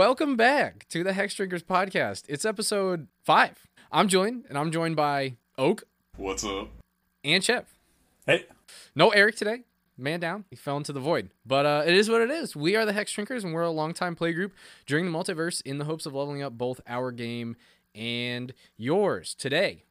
Welcome back to the Hexdrinkers podcast. It's episode five. I'm joined, and I'm joined by Oak What's up? and Chev. Hey, No Eric today. Man down. He fell into the void. But uh, it is what it is. We are the Hexdrinkers, and we're a longtime play group during the multiverse in the hopes of leveling up both our game and yours. Today,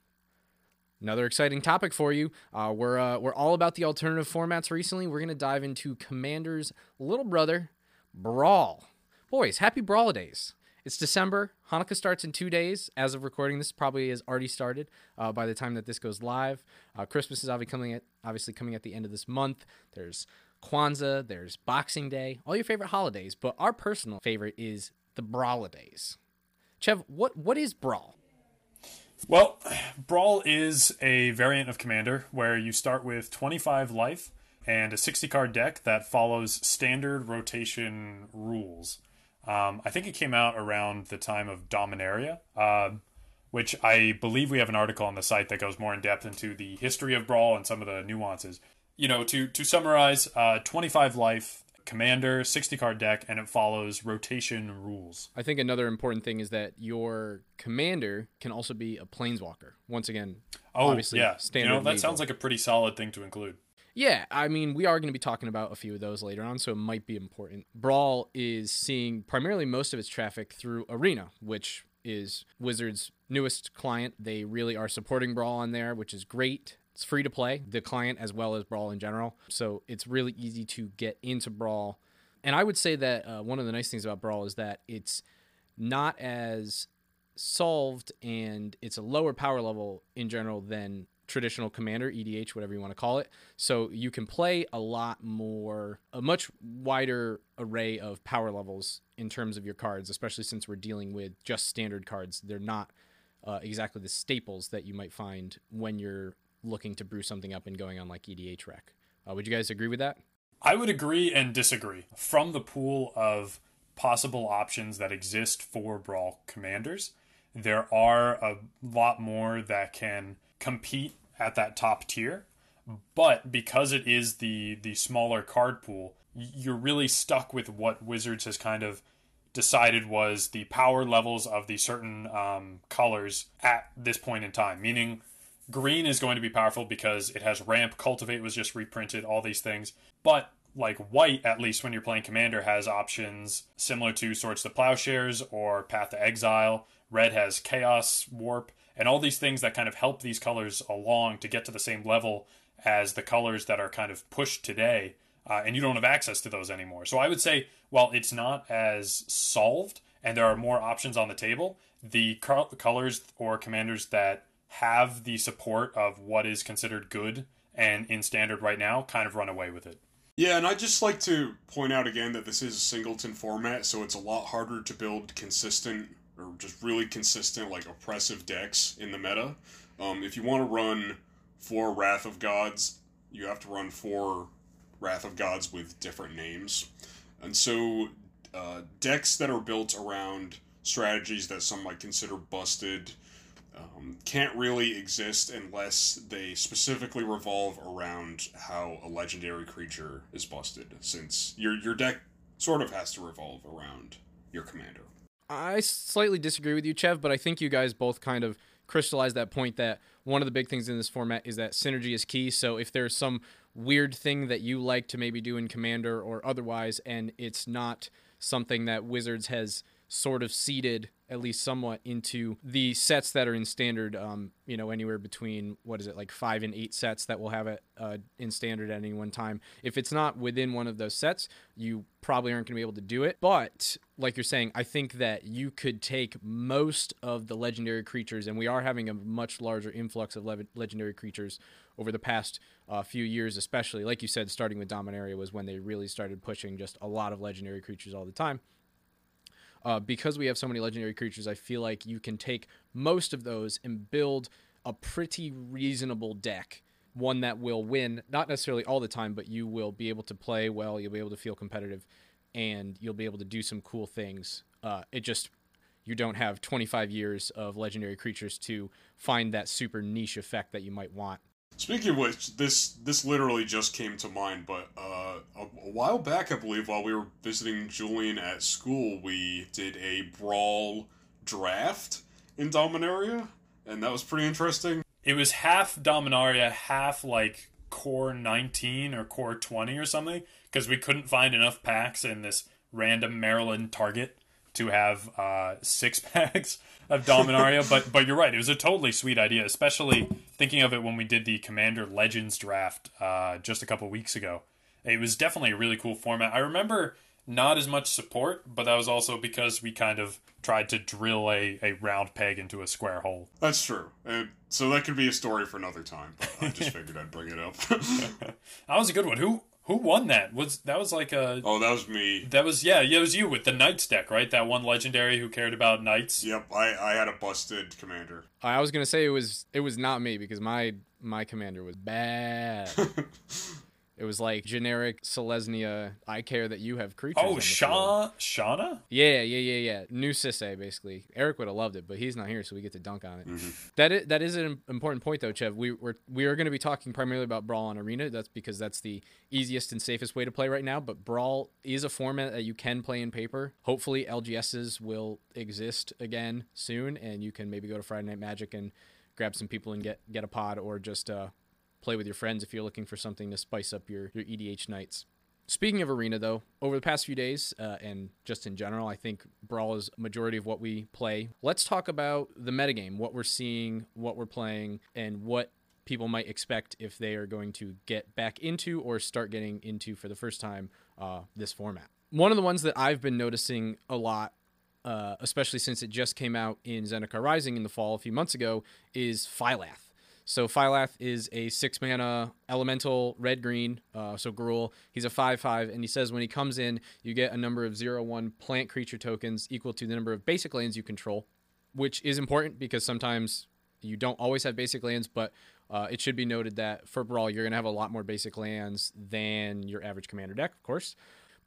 another exciting topic for you. Uh, we're uh, we're all about the alternative formats. Recently, we're gonna dive into Commander's little brother, Brawl. Boys, happy Brawl days. It's December. Hanukkah starts in two days. As of recording, this probably has already started uh, by the time that this goes live. Uh, Christmas is obviously coming at obviously coming at the end of this month. There's Kwanzaa. There's Boxing Day. All your favorite holidays, but our personal favorite is the Brawladays. Chev, what what is Brawl? well, Brawl is a variant of Commander where you start with 25 life and a 60 card deck that follows standard rotation rules. Um, I think it came out around the time of Dominaria, um, which I believe we have an article on the site that goes more in depth into the history of Brawl and some of the nuances. You know, to to summarize, uh, 25 life, Commander, 60 card deck, and it follows rotation rules. I think another important thing is that your commander can also be a planeswalker. Once again, Oh, obviously yeah. standard. you know, that legal. sounds like a pretty solid thing to include. Yeah, I mean, we are going to be talking about a few of those later on, so it might be important. Brawl is seeing primarily most of its traffic through Arena, which is Wizards' newest client. They really are supporting Brawl on there, which is great. It's free to play, the client as well as Brawl in general. So it's really easy to get into Brawl. And I would say that uh, one of the nice things about Brawl is that it's not as solved and it's a lower power level in general than traditional commander edh whatever you want to call it. So you can play a lot more a much wider array of power levels in terms of your cards especially since we're dealing with just standard cards. They're not uh, exactly the staples that you might find when you're looking to brew something up and going on like edh rec. Uh, would you guys agree with that? I would agree and disagree. From the pool of possible options that exist for Brawl commanders, there are a lot more that can compete at that top tier. But because it is the the smaller card pool, you're really stuck with what Wizards has kind of decided was the power levels of the certain um, colors at this point in time. Meaning, green is going to be powerful because it has ramp, cultivate was just reprinted, all these things. But like white, at least when you're playing commander, has options similar to Swords to Plowshares or Path to Exile. Red has Chaos Warp, and all these things that kind of help these colors along to get to the same level as the colors that are kind of pushed today. Uh, and you don't have access to those anymore. So I would say, while it's not as solved and there are more options on the table, the col- colors or commanders that have the support of what is considered good and in standard right now kind of run away with it. Yeah, and I'd just like to point out again that this is a singleton format, so it's a lot harder to build consistent or just really consistent, like oppressive decks in the meta. Um, if you want to run four Wrath of Gods, you have to run four Wrath of Gods with different names. And so, uh, decks that are built around strategies that some might consider busted um, can't really exist unless they specifically revolve around how a legendary creature is busted, since your your deck sort of has to revolve around your commander. I slightly disagree with you, Chev, but I think you guys both kind of crystallized that point that one of the big things in this format is that synergy is key. So if there's some weird thing that you like to maybe do in Commander or otherwise, and it's not something that Wizards has sort of seeded at least somewhat into the sets that are in standard um, you know anywhere between what is it like five and eight sets that will have it uh, in standard at any one time. If it's not within one of those sets you probably aren't going to be able to do it. But like you're saying i think that you could take most of the legendary creatures and we are having a much larger influx of le- legendary creatures over the past uh, few years especially like you said starting with dominaria was when they really started pushing just a lot of legendary creatures all the time uh, because we have so many legendary creatures, I feel like you can take most of those and build a pretty reasonable deck. One that will win, not necessarily all the time, but you will be able to play well, you'll be able to feel competitive, and you'll be able to do some cool things. Uh, it just, you don't have 25 years of legendary creatures to find that super niche effect that you might want. Speaking of which, this this literally just came to mind, but uh, a, a while back, I believe, while we were visiting Julian at school, we did a brawl draft in Dominaria, and that was pretty interesting. It was half Dominaria, half like Core 19 or Core 20 or something, because we couldn't find enough packs in this random Maryland Target to have uh, six packs of Dominaria. but but you're right, it was a totally sweet idea, especially thinking of it when we did the Commander Legends draft uh, just a couple weeks ago. It was definitely a really cool format. I remember not as much support, but that was also because we kind of tried to drill a, a round peg into a square hole. That's true. And so that could be a story for another time, but I just figured I'd bring it up. that was a good one. Who who won that? Was that was like a Oh, that was me. That was yeah, yeah, it was you with the Knights deck, right? That one legendary who cared about Knights. Yep, I, I had a busted commander. I was gonna say it was it was not me because my my commander was bad. It was like generic Selesnya. I care that you have creatures. Oh. Sha Shanna? Yeah, yeah, yeah, yeah. New Sisay, basically. Eric would have loved it, but he's not here, so we get to dunk on it. That is, that is an important point, though, Chev. We we're, we are going to be talking primarily about Brawl on Arena. That's because that's the easiest and safest way to play right now. But Brawl is a format that you can play in paper. Hopefully, LGSs will exist again soon, and you can maybe go to Friday Night Magic and grab some people and get get a pod, or just uh, play with your friends if you're looking for something to spice up your your EDH nights. Speaking of arena, though, over the past few days uh, and just in general, I think Brawl is a majority of what we play. Let's talk about the metagame, what we're seeing, what we're playing, and what people might expect if they are going to get back into or start getting into for the first time uh, this format. One of the ones that I've been noticing a lot uh, especially since it just came out in Zendikar Rising in the fall a few months ago, is Phylath. So Phylath is a six mana elemental red green. Uh, so Gruul, he's a five five, and he says when he comes in, you get a number of zero one plant creature tokens equal to the number of basic lands you control, which is important because sometimes you don't always have basic lands, but uh, it should be noted that for Brawl, you're going to have a lot more basic lands than your average commander deck, of course.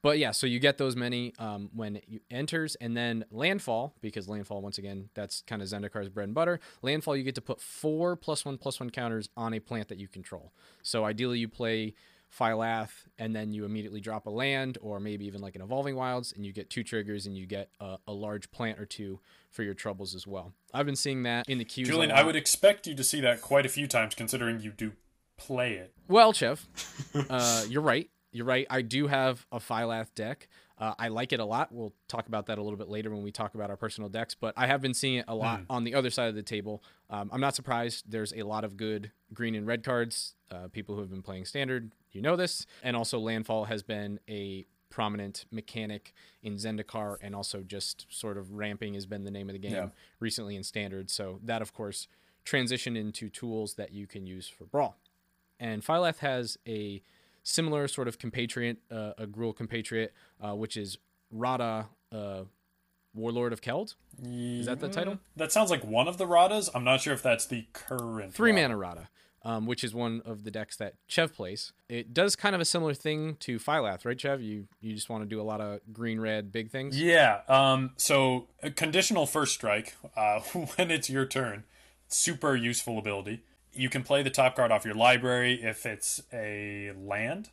But yeah, so you get those many um, when it enters, and then landfall because landfall once again that's kind of Zendikar's bread and butter. Landfall you get to put four plus one plus one counters on a plant that you control. So ideally you play Phylath and then you immediately drop a land or maybe even like an evolving wilds and you get two triggers and you get a, a large plant or two for your troubles as well. I've been seeing that in the queues. a Julian. I would expect you to see that quite a few times considering you do play it. Well, Chev, uh, you're right. You're right. I do have a Phylath deck. Uh, I like it a lot. We'll talk about that a little bit later when we talk about our personal decks, but I have been seeing it a lot on the other side of the table. Um, I'm not surprised. There's a lot of good green and red cards. Uh, people who have been playing standard, you know this. And also, Landfall has been a prominent mechanic in Zendikar, and also just sort of ramping has been the name of the game Yeah. recently in standard. So, that, of course, transitioned into tools that you can use for Brawl. And Phylath has a similar sort of compatriot, uh, a Gruul compatriot, uh, which is Radha, uh, Warlord of Keld. Is that the title? That sounds like one of the Radhas. I'm not sure if that's the current Three mana Radha, um, which is one of the decks that Chev plays. It does kind of a similar thing to Phylath, right, Chev? You you just want to do a lot of green red big things. Yeah. Um. So a conditional first strike. Uh, when it's your turn, super useful ability. You can play the top card off your library if it's a land,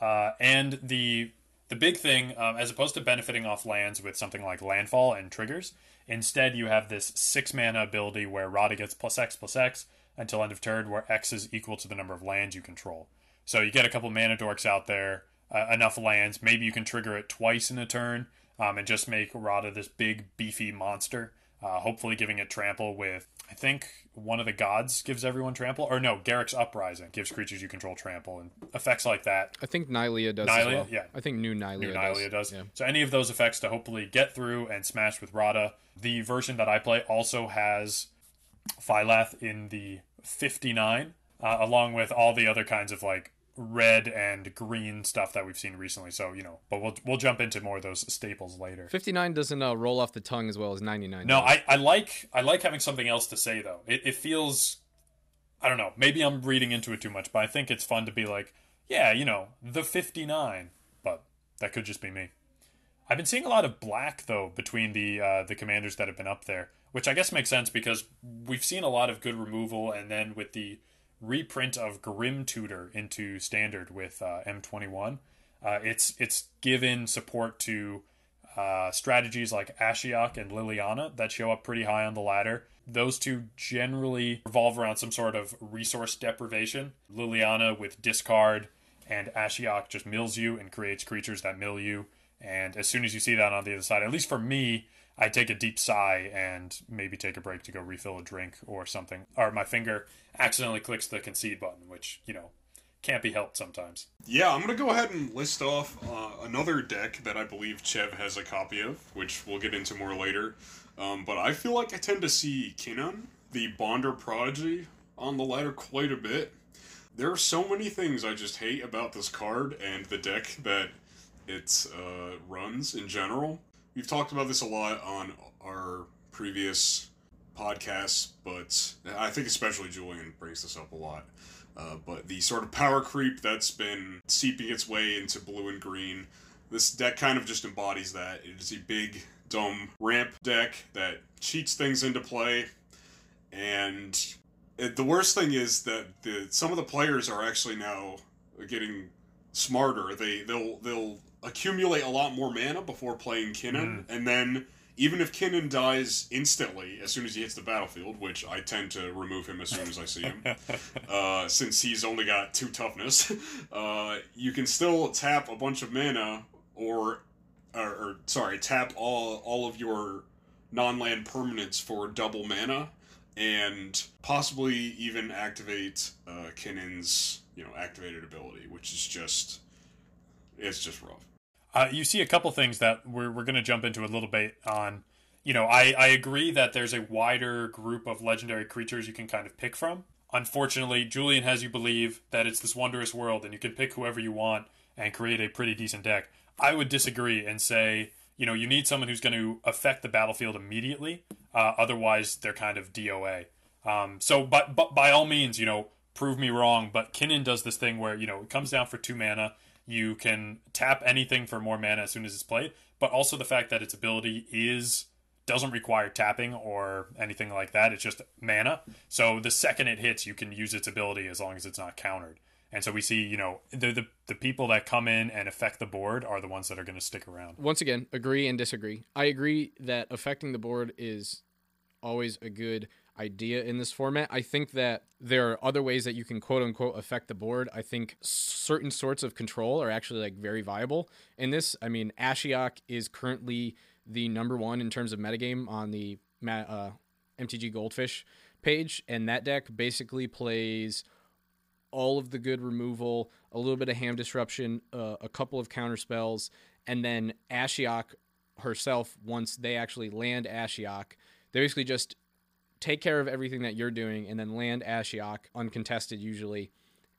uh, and the the big thing, um, as opposed to benefiting off lands with something like landfall and triggers, instead you have this six mana ability where Radha gets plus X plus X until end of turn, where X is equal to the number of lands you control. So you get a couple mana dorks out there, uh, enough lands. Maybe you can trigger it twice in a turn, um, and just make Radha this big beefy monster. Uh, hopefully, giving it trample with I think one of the gods gives everyone trample, or no, Garruk's Uprising gives creatures you control trample, and effects like that. I think Nylea does. as Nylea? well. Yeah. I think new Nylea, New does. Does. Yeah. So any of those effects to hopefully get through and smash with Radha. The version that I play also has Phylath in the 59, uh, along with all the other kinds of like red and green stuff that we've seen recently. So you know, but we'll we'll jump into more of those staples later. 59 doesn't uh, roll off the tongue as well as 99. No. I, I like I like having something else to say though. It, it feels I don't know. Maybe I'm reading into it too much, but I think it's fun to be like, yeah, you know, the 59. But that could just be me. I've been seeing a lot of black though between the uh, the commanders that have been up there, which I guess makes sense because we've seen a lot of good removal, and then with the reprint of Grim Tutor into standard with uh, M21. Uh, it's it's given support to uh, strategies like Ashiok and Liliana that show up pretty high on the ladder. Those two generally revolve around some sort of resource deprivation. Liliana with discard, and Ashiok just mills you and creates creatures that mill you. And as soon as you see that on the other side, at least for me, I take a deep sigh and maybe take a break to go refill a drink or something. Or my finger accidentally clicks the concede button, which, you know, can't be helped sometimes. Yeah, I'm going to go ahead and list off uh, another deck that I believe Chev has a copy of, which we'll get into more later. Um, but I feel like I tend to see Kinnan, the Bonder Prodigy, on the ladder quite a bit. There are so many things I just hate about this card and the deck that it uh, runs in general. We've talked about this a lot on our previous podcasts, but I think especially Julian brings this up a lot. Uh, but the sort of power creep that's been seeping its way into blue and green, this deck kind of just embodies that. It is a big, dumb ramp deck that cheats things into play, and it, the worst thing is that the some of the players are actually now getting smarter. They they'll they'll accumulate a lot more mana before playing Kinnan, mm. and then even if Kinnan dies instantly as soon as he hits the battlefield, which I tend to remove him as soon as I see him, uh, since he's only got two toughness, uh, you can still tap a bunch of mana, or, or, or sorry, tap all all of your non-land permanents for double mana, and possibly even activate uh, Kinnan's you know activated ability, which is just it's just rough. Uh, you see a couple things that we're, we're going to jump into a little bit on. You know, I, I agree that there's a wider group of legendary creatures you can kind of pick from. Unfortunately, Julian has you believe that it's this wondrous world and you can pick whoever you want and create a pretty decent deck. I would disagree and say, you know, you need someone who's going to affect the battlefield immediately. Uh, otherwise, they're kind of DOA. Um, so, but, but by all means, you know, prove me wrong. But Kinnan does this thing where, you know, it comes down for two mana you can tap anything for more mana as soon as it's played, but also the fact that its ability is doesn't require tapping or anything like that. It's just mana. So the second it hits, you can use its ability as long as it's not countered. And so we see, you know, the, the the people that come in and affect the board are the ones that are going to stick around. Once again, agree and disagree. I agree that affecting the board is always a good idea in this format. I think that there are other ways that you can quote unquote affect the board. I think certain sorts of control are actually like very viable in this. I mean, Ashiok is currently the number one in terms of metagame on the uh, MTG Goldfish page, and that deck basically plays all of the good removal, a little bit of ham disruption, uh, a couple of counter spells, and then Ashiok herself, once they actually land Ashiok, they basically just take care of everything that you're doing and then land Ashiok uncontested usually.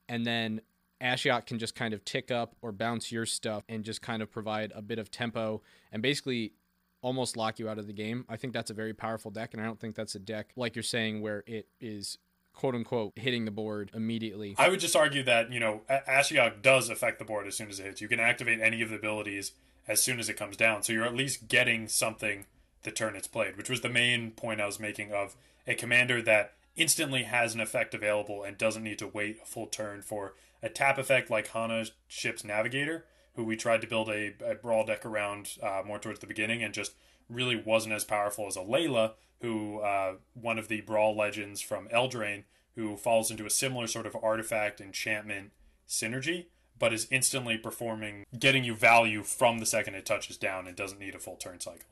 And then Ashiok can just kind of tick up or bounce your stuff and just kind of provide a bit of tempo and basically almost lock you out of the game. I think that's a very powerful deck, and I don't think that's a deck like you're saying where it is quote unquote hitting the board immediately. I would just argue that, you know, Ashiok does affect the board as soon as it hits. You can activate any of the abilities as soon as it comes down. So you're at least getting something the turn it's played, which was the main point I was making of a commander that instantly has an effect available and doesn't need to wait a full turn for a tap effect like Hanna Ship's Navigator, who we tried to build a, a brawl deck around uh, more towards the beginning and just really wasn't as powerful as Alela, who uh, one of the brawl legends from Eldraine, who falls into a similar sort of artifact enchantment synergy, but is instantly performing, getting you value from the second it touches down and doesn't need a full turn cycle.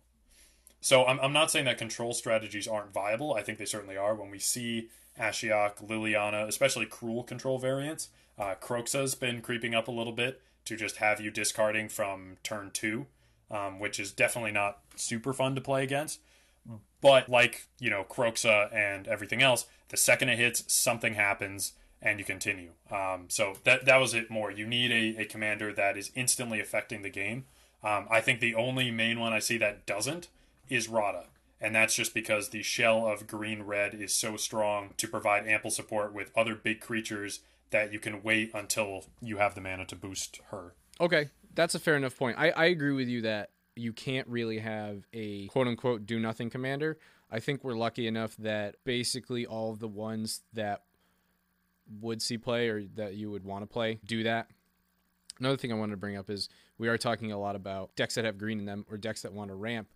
So I'm, I'm not saying that control strategies aren't viable. I think they certainly are. When we see Ashiok, Liliana, especially cruel control variants, uh, Kroxa's been creeping up a little bit to just have you discarding from turn two, um, which is definitely not super fun to play against. But like, you know, Kroxa and everything else, the second it hits, something happens and you continue. Um, so that that was it more. You need a, a commander that is instantly affecting the game. Um, I think the only main one I see that doesn't is Radha. And that's just because the shell of green red is so strong to provide ample support with other big creatures that you can wait until you have the mana to boost her. Okay, that's a fair enough point. I, I agree with you that you can't really have a quote unquote do nothing commander. I think we're lucky enough that basically all of the ones that would see play or that you would want to play, do that. Another thing I wanted to bring up is we are talking a lot about decks that have green in them or decks that want to ramp,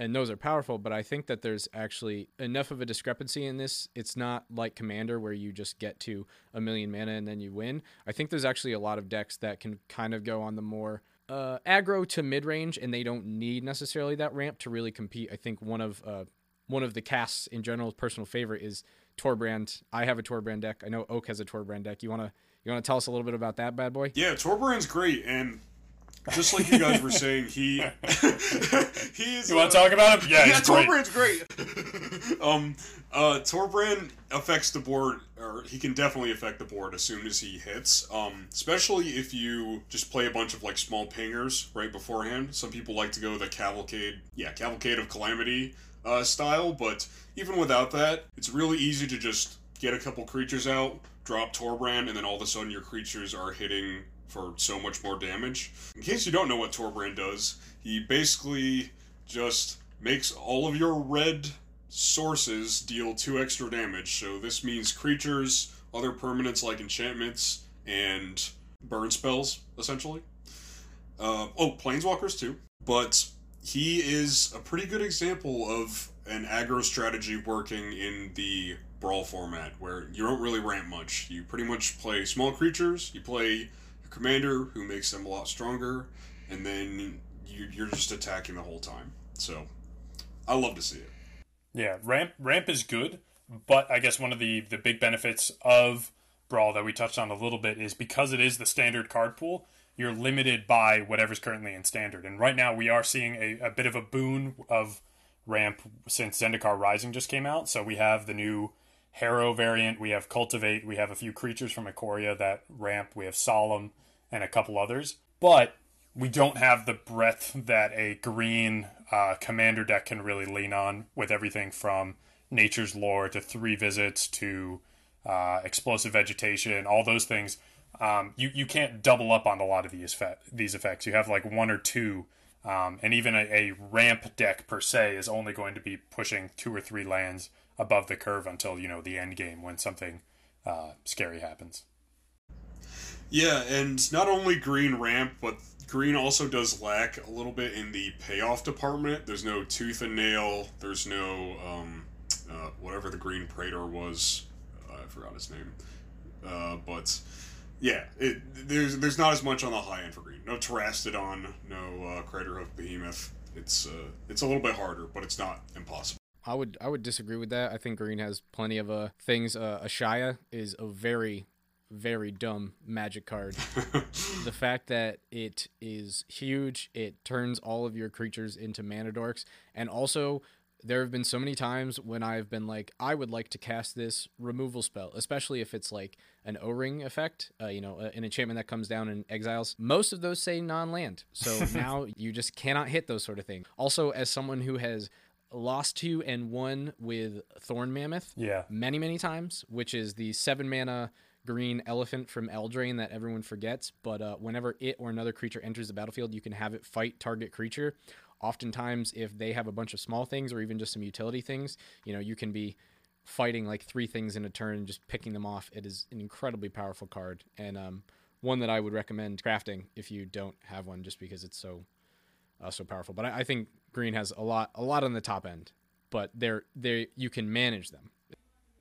and those are powerful. But I think that there's actually enough of a discrepancy in this. It's not like Commander where you just get to a million mana and then you win. I think there's actually a lot of decks that can kind of go on the more uh, aggro to mid range, and they don't need necessarily that ramp to really compete. I think one of uh, one of the casts in general, personal favorite is Torbrand. I have a Torbrand deck. I know Oak has a Torbrand deck. You wanna you wanna tell us a little bit about that bad boy? Yeah, Torbrand's great, and just like you guys were saying, he he is. You want to uh, talk about him? Yeah, yeah, he's great. Torbrand's great. um, uh, Torbrand affects the board, or he can definitely affect the board as soon as he hits. Um, especially if you just play a bunch of like small pingers right beforehand. Some people like to go the cavalcade, yeah, cavalcade of calamity uh, style, but even without that, it's really easy to just get a couple creatures out, drop Torbrand, and then all of a sudden your creatures are hitting for so much more damage. In case you don't know what Torbrand does, he basically just makes all of your red sources deal two extra damage. So this means creatures, other permanents like enchantments, and burn spells, essentially. Uh, oh, planeswalkers too. But he is a pretty good example of an aggro strategy working in the brawl format where you don't really ramp much. You pretty much play small creatures, you play commander who makes them a lot stronger, and then you, you're just attacking the whole time. So I love to see it. Yeah, ramp ramp is good, but I guess one of the the big benefits of brawl that we touched on a little bit is because it is the standard card pool. You're limited by whatever's currently in standard, and right now we are seeing a, a bit of a boon of ramp since Zendikar Rising just came out. So we have the new Harrow variant, we have Cultivate, we have a few creatures from Ikoria that ramp, we have Solemn, and a couple others. But we don't have the breadth that a green uh, commander deck can really lean on with everything from Nature's Lore to Three Visits to uh, Explosive Vegetation, all those things. Um, you, you can't double up on a lot of these, fe- these effects. You have like one or two um, and even a, a, ramp deck per se is only going to be pushing two or three lands above the curve until you know the end game when something uh, scary happens. Yeah, and not only green ramp, but green also does lack a little bit in the payoff department. There's no tooth and nail. There's no um, uh, whatever the green praetor was. Uh, I forgot his name, uh, but yeah, it, there's there's not as much on the high end for green. No Terastodon, no uh, Craterhoof Behemoth. It's uh, it's a little bit harder, but it's not impossible. I would I would disagree with that. I think green has plenty of uh, things. Uh, Ashaya is a very very dumb magic card. the fact that it is huge, it turns all of your creatures into mana dorks, and also there have been so many times when I've been like, I would like to cast this removal spell, especially if it's like an O ring effect, uh, you know, an enchantment that comes down and exiles. Most of those say non land. So now you just cannot hit those sort of things. Also, as someone who has lost to and won with Thorn Mammoth yeah. many, many times, which is the seven mana green elephant from Eldraine that everyone forgets. But uh, whenever it or another creature enters the battlefield, you can have it fight target creature oftentimes if they have a bunch of small things or even just some utility things you know you can be fighting like three things in a turn and just picking them off it is an incredibly powerful card and um, one that i would recommend crafting if you don't have one just because it's so uh, so powerful but I, I think green has a lot a lot on the top end but they're they you can manage them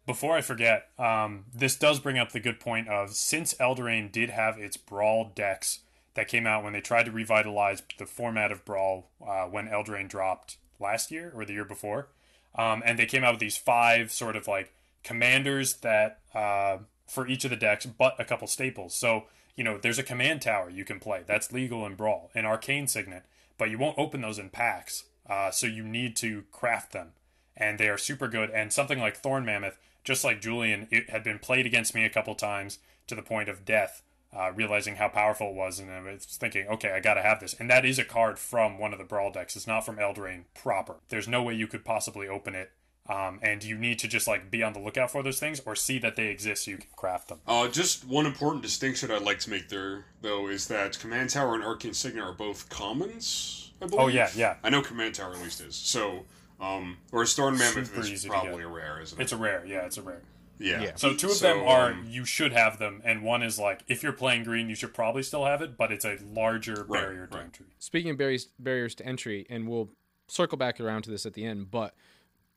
before I forget, um, this does bring up the good point of since Eldraine did have its Brawl decks that came out when they tried to revitalize the format of Brawl uh, when Eldraine dropped last year or the year before. Um, and they came out with these five sort of like commanders that uh, for each of the decks, but a couple staples. So, you know, there's a command tower you can play. That's legal in Brawl, an arcane signet, but you won't open those in packs. Uh, so you need to craft them. And they are super good. And something like Thorn Mammoth, just like Julian, it had been played against me a couple times to the point of death uh, realizing how powerful it was, and I was thinking, okay, I got to have this. And that is a card from one of the Brawl decks. It's not from Eldraine proper. There's no way you could possibly open it. Um, and you need to just like be on the lookout for those things or see that they exist so you can craft them. Uh, just one important distinction I'd like to make there, though, is that Command Tower and Arcane Signet are both commons. I believe. Oh yeah, yeah. I know Command Tower at least is. So, um, or Thorn Mammoth Super is probably a rare, isn't it? It's a rare. Yeah, it's a rare. Yeah. Yeah. So two of So, them are um, you should have them, and one is like if you're playing green, you should probably still have it, but it's a larger Right, barrier to right. entry. Speaking of barriers barriers to entry, and we'll circle back around to this at the end, but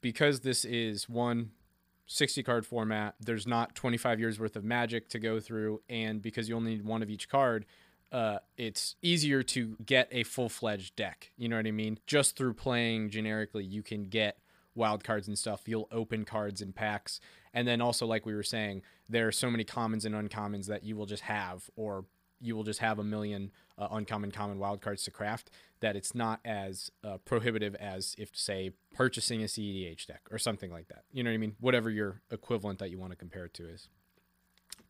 because this is one 60 card format, there's not 25 years worth of magic to go through, and because you only need one of each card, uh, it's easier to get a full fledged deck. You know what I mean? Just through playing generically, you can get wild cards and stuff. You'll open cards in packs. And then also, like we were saying, there are so many commons and uncommons that you will just have, or you will just have a million uh, uncommon, common wild cards to craft that it's not as uh, prohibitive as if, say, purchasing a CEDH deck or something like that. You know what I mean? Whatever your equivalent that you want to compare it to is.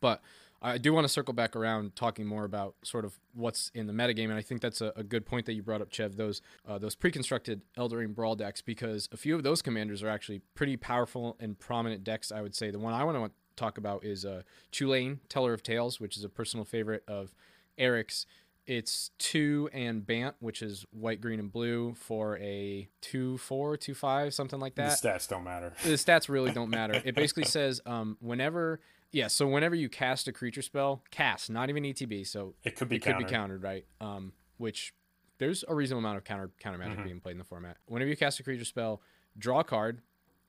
But I do want to circle back around talking more about sort of what's in the metagame, and I think that's a, a good point that you brought up, Chev. Those uh, those pre-constructed Eldraine Brawl decks, because a few of those commanders are actually pretty powerful and prominent decks. I would say the one I want to talk about is uh, Chulane Teller of Tales, which is a personal favorite of Eric's. It's two and Bant, which is white, green, and blue for a two four, two five, something like that The stats don't matter. the stats really don't matter. It basically says um, whenever, yeah, so whenever you cast a creature spell, cast, not even ETB, so It could be it could be countered, right? Um, which there's a reasonable amount of counter counter magic Mm-hmm. being played in the format. Whenever you cast a creature spell, draw a card,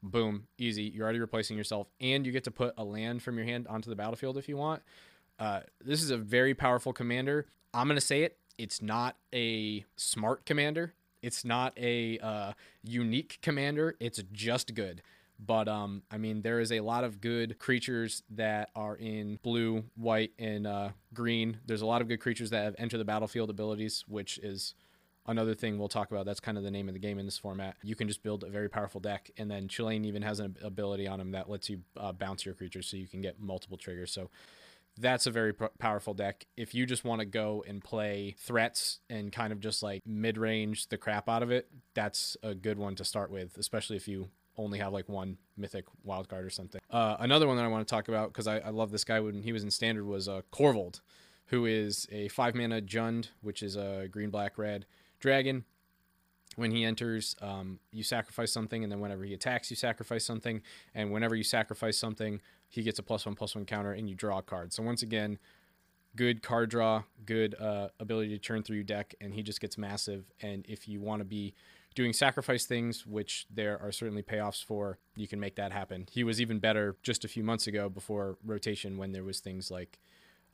boom, easy. You're already replacing yourself, and you get to put a land from your hand onto the battlefield if you want. Uh, this is a very powerful commander. I'm gonna say it. It's not a smart commander. It's not a uh, unique commander. It's just good. But um, I mean, there is a lot of good creatures that are in blue, white, and uh, green. There's a lot of good creatures that have enter the battlefield abilities, which is another thing we'll talk about. That's kind of the name of the game in this format. You can just build a very powerful deck, and then Chulane even has an ability on him that lets you uh, bounce your creatures, so you can get multiple triggers. So that's a very p- powerful deck. If you just want to go and play threats and kind of just like mid range the crap out of it, that's a good one to start with, especially if you only have like one mythic wild card or something. Uh, another one that I want to talk about because I, I love this guy when he was in standard was uh, Korvold, who is a five mana Jund, which is a green, black, red dragon. When he enters, um, you sacrifice something, and then whenever he attacks, you sacrifice something. And whenever you sacrifice something, he gets a plus one, plus one counter, and you draw a card. So once again, good card draw, good uh, ability to turn through your deck, and he just gets massive. And if you want to be doing sacrifice things, which there are certainly payoffs for, you can make that happen. He was even better just a few months ago before rotation when there was things like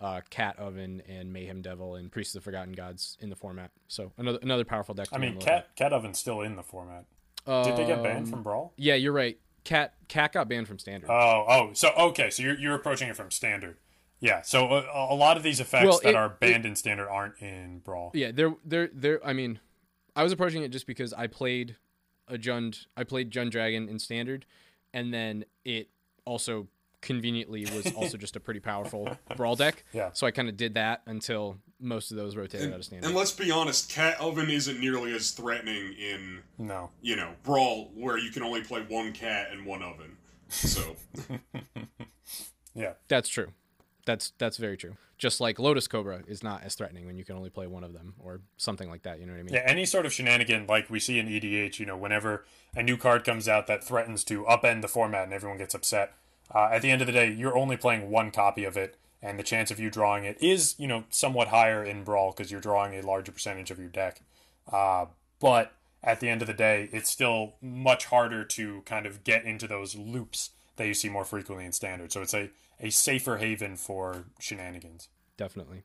uh, Cat Oven and Mayhem Devil and Priest of the Forgotten Gods in the format. So another another powerful deck. I mean, Cat Cat Oven's still in the format. lookout. Did they get banned Um, from Brawl? Yeah, you're right. Cat Cat got banned from standard. Oh, oh, so okay, so you're you're approaching it from standard. Yeah, so a, a lot of these effects Well, that it- are banned in standard aren't in Brawl. Yeah, there, there, there. I mean, I was approaching it just because I played a Jund. I played Jund Dragon in standard, and then it also conveniently was also just a pretty powerful brawl deck. Yeah. So I kind of did that until most of those rotated And, out of standard. and let's be honest, Cat Oven isn't nearly as threatening in, No. you know, Brawl, where you can only play one cat and one oven. So, Yeah. That's true. That's that's very true. Just like Lotus Cobra is not as threatening when you can only play one of them or something like that. You know what I mean? Yeah, any sort of shenanigan like we see in EDH, you know, whenever a new card comes out that threatens to upend the format and everyone gets upset, uh, at the end of the day, you're only playing one copy of it, and the chance of you drawing it is, you know, somewhat higher in Brawl because you're drawing a larger percentage of your deck. Uh, but at the end of the day, it's still much harder to kind of get into those loops that you see more frequently in Standard. So it's a, a safer haven for shenanigans. Definitely.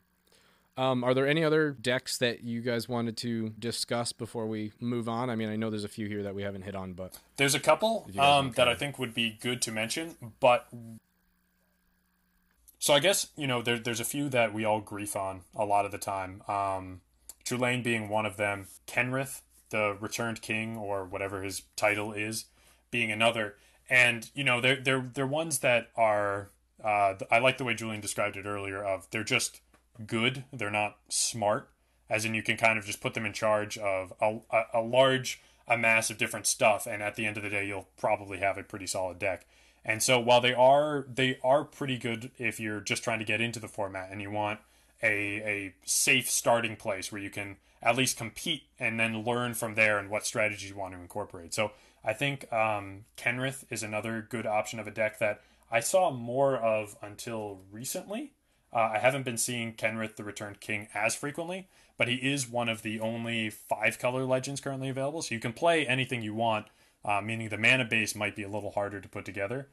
Um, are there any other decks that you guys wanted to discuss before we move on? I mean, I know there's a few here that we haven't hit on, but There's a couple um, that I think would be good to mention, but so I guess you know there, there's a few that we all grief on a lot of the time. Um, Chulane being one of them, Kenrith, the Returned King or whatever his title is, being another, and you know they're they're they're ones that are. Uh, I like the way Julian described it earlier. Of they're just good. They're not smart, as in you can kind of just put them in charge of a, a, a large a mass of different stuff, and at the end of the day, you'll probably have a pretty solid deck. And so while they are they are pretty good if you're just trying to get into the format and you want a a safe starting place where you can at least compete and then learn from there and what strategies you want to incorporate. So I think um, Kenrith is another good option of a deck that I saw more of until recently. Uh, I haven't been seeing Kenrith the Returned King as frequently, but he is one of the only five color legends currently available. So you can play anything you want, uh, meaning the mana base might be a little harder to put together,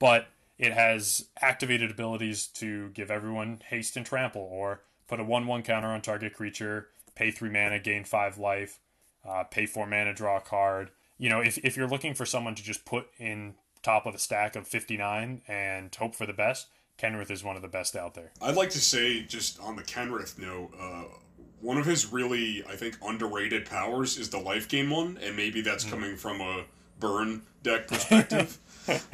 but it has activated abilities to give everyone haste and trample, or put a 1 1 counter on target creature, pay 3 mana, gain 5 life, uh, pay 4 mana, draw a card. You know, if, if you're looking for someone to just put in top of a stack of 59 and hope for the best, Kenrith is one of the best out there. I'd like to say, just on the Kenrith note, uh, one of his really, I think, underrated powers is the life gain one, and maybe that's mm. coming from a burn deck perspective.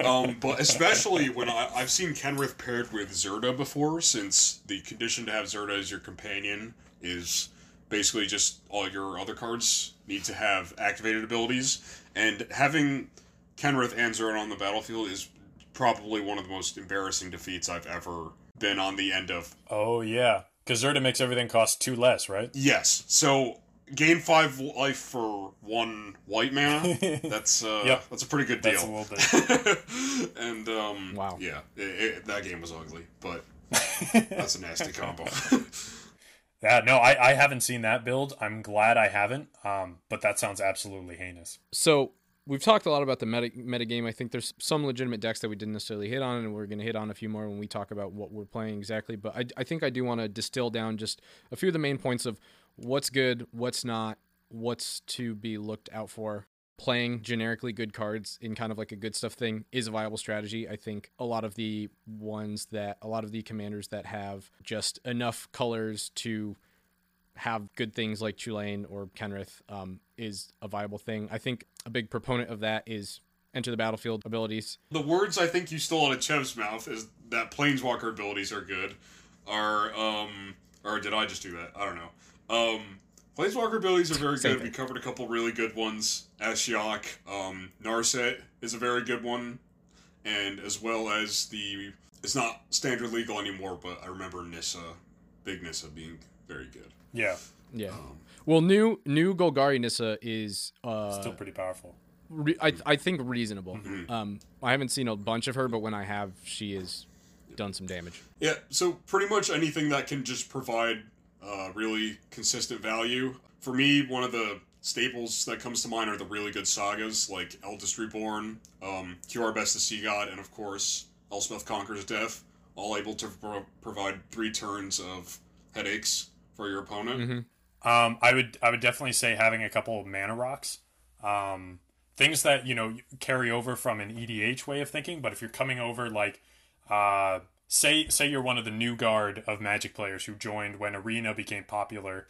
um, but especially when I, have seen Kenrith paired with Zirda before, since the condition to have Zirda as your companion is basically just all your other cards need to have activated abilities, and having Kenrith and Zirda on the battlefield is probably one of the most embarrassing defeats I've ever been on the end of. Oh yeah, because Zirda makes everything cost two less, right? Yes. So gain five life for one white mana. That's uh, yep. that's a pretty good deal. That's a little bit. and um, wow, yeah, it, it, that game was ugly, but that's a nasty combo. yeah, no, I, I haven't seen that build. I'm glad I haven't. Um, but that sounds absolutely heinous. So we've talked a lot about the meta, meta game. I think there's some legitimate decks that we didn't necessarily hit on, and we're going to hit on a few more when we talk about what we're playing exactly. But I, I think I do want to distill down just a few of the main points of what's good, what's not, what's to be looked out for. Playing generically good cards in kind of like a good stuff thing is a viable strategy. I think a lot of the ones that, a lot of the commanders that have just enough colors to have good things like Chulane or Kenrith um, is a viable thing. I think a big proponent of that is enter the battlefield abilities. The words I think you stole out of Chev's mouth is that planeswalker abilities are good. Are um or did I just do that? I don't know. Um Planeswalker abilities are very good. We covered a couple really good ones. Ashiok, um, Narset is a very good one, and as well as the it's not standard legal anymore, but I remember Nissa, Big Nissa being very good. Yeah. Yeah. Um, well, new new Golgari Nissa is uh, still pretty powerful. Re- I I think reasonable. Mm-hmm. Um, I haven't seen a bunch of her, but when I have, she has done some damage. Yeah. So pretty much anything that can just provide uh, really consistent value. For me, one of the staples that comes to mind are the really good sagas like Eldest Reborn, um, Kiora Bests the Sea God, and of course Elspeth Conquers Death, all able to pro- provide three turns of headaches for your opponent. Mm-hmm. Um, I would I would definitely say having a couple of mana rocks, um, things that you know carry over from an EDH way of thinking. But if you're coming over like, uh, say say you're one of the new guard of Magic players who joined when Arena became popular,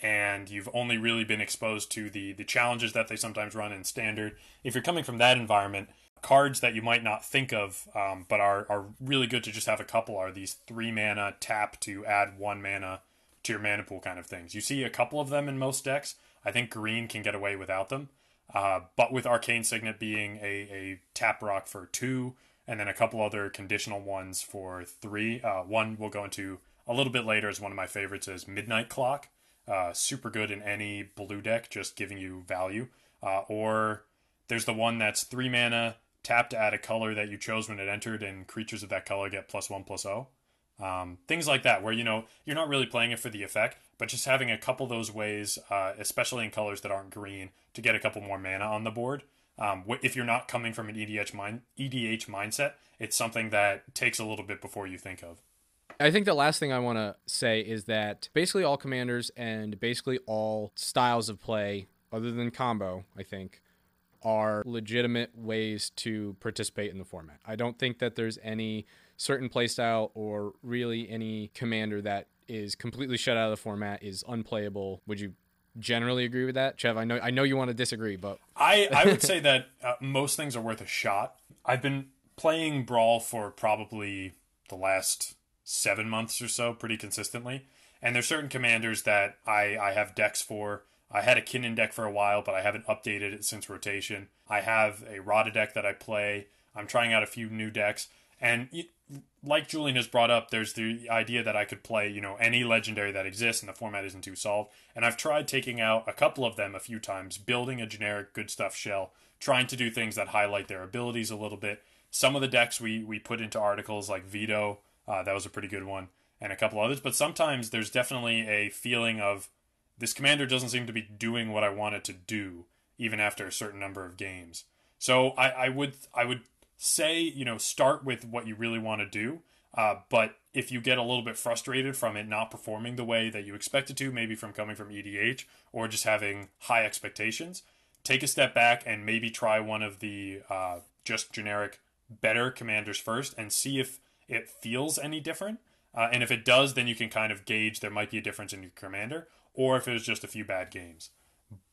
and you've only really been exposed to the the challenges that they sometimes run in Standard. If you're coming from that environment, cards that you might not think of, um, but are are really good to just have a couple are these three mana tap to add one mana your mana pool kind of things. You see a couple of them in most decks. I think green can get away without them. Uh, but with Arcane Signet being a, a tap rock for two, and then a couple other conditional ones for three. Uh, one we'll go into a little bit later is one of my favorites is Midnight Clock. Uh, super good in any blue deck, just giving you value. Uh, or there's the one that's three mana, tap to add a color that you chose when it entered, and creatures of that color get plus one plus O. Um, things like that, where you know you're not really playing it for the effect, but just having a couple those ways, uh, especially in colors that aren't green, to get a couple more mana on the board. Um, if you're not coming from an EDH mind EDH mindset, it's something that takes a little bit before you think of. I think the last thing I want to say is that basically all commanders and basically all styles of play, other than combo, I think, are legitimate ways to participate in the format. I don't think that there's any certain playstyle or really any commander that is completely shut out of the format is unplayable. Would you generally agree with that, Chev? I know I know you want to disagree, but I I would say that uh, most things are worth a shot. I've been playing Brawl for probably the last seven months or so, pretty consistently. And there's certain commanders that I I have decks for. I had a Kinnan deck for a while, but I haven't updated it since rotation. I have a Radha deck that I play. I'm trying out a few new decks. And like Julian has brought up, there's the idea that I could play, you know, any legendary that exists and the format isn't too solved. And I've tried taking out a couple of them a few times, building a generic good stuff shell, trying to do things that highlight their abilities a little bit, some of the decks we we put into articles like Veto, uh, that was a pretty good one, and a couple others. But sometimes there's definitely a feeling of this commander doesn't seem to be doing what I want it to do, even after a certain number of games. So I, I would I would say you know start with what you really want to do, uh, but if you get a little bit frustrated from it not performing the way that you expect it to, maybe from coming from EDH or just having high expectations, take a step back and maybe try one of the uh, just generic better commanders first and see if it feels any different. Uh, and if it does, then you can kind of gauge there might be a difference in your commander, or if it was just a few bad games.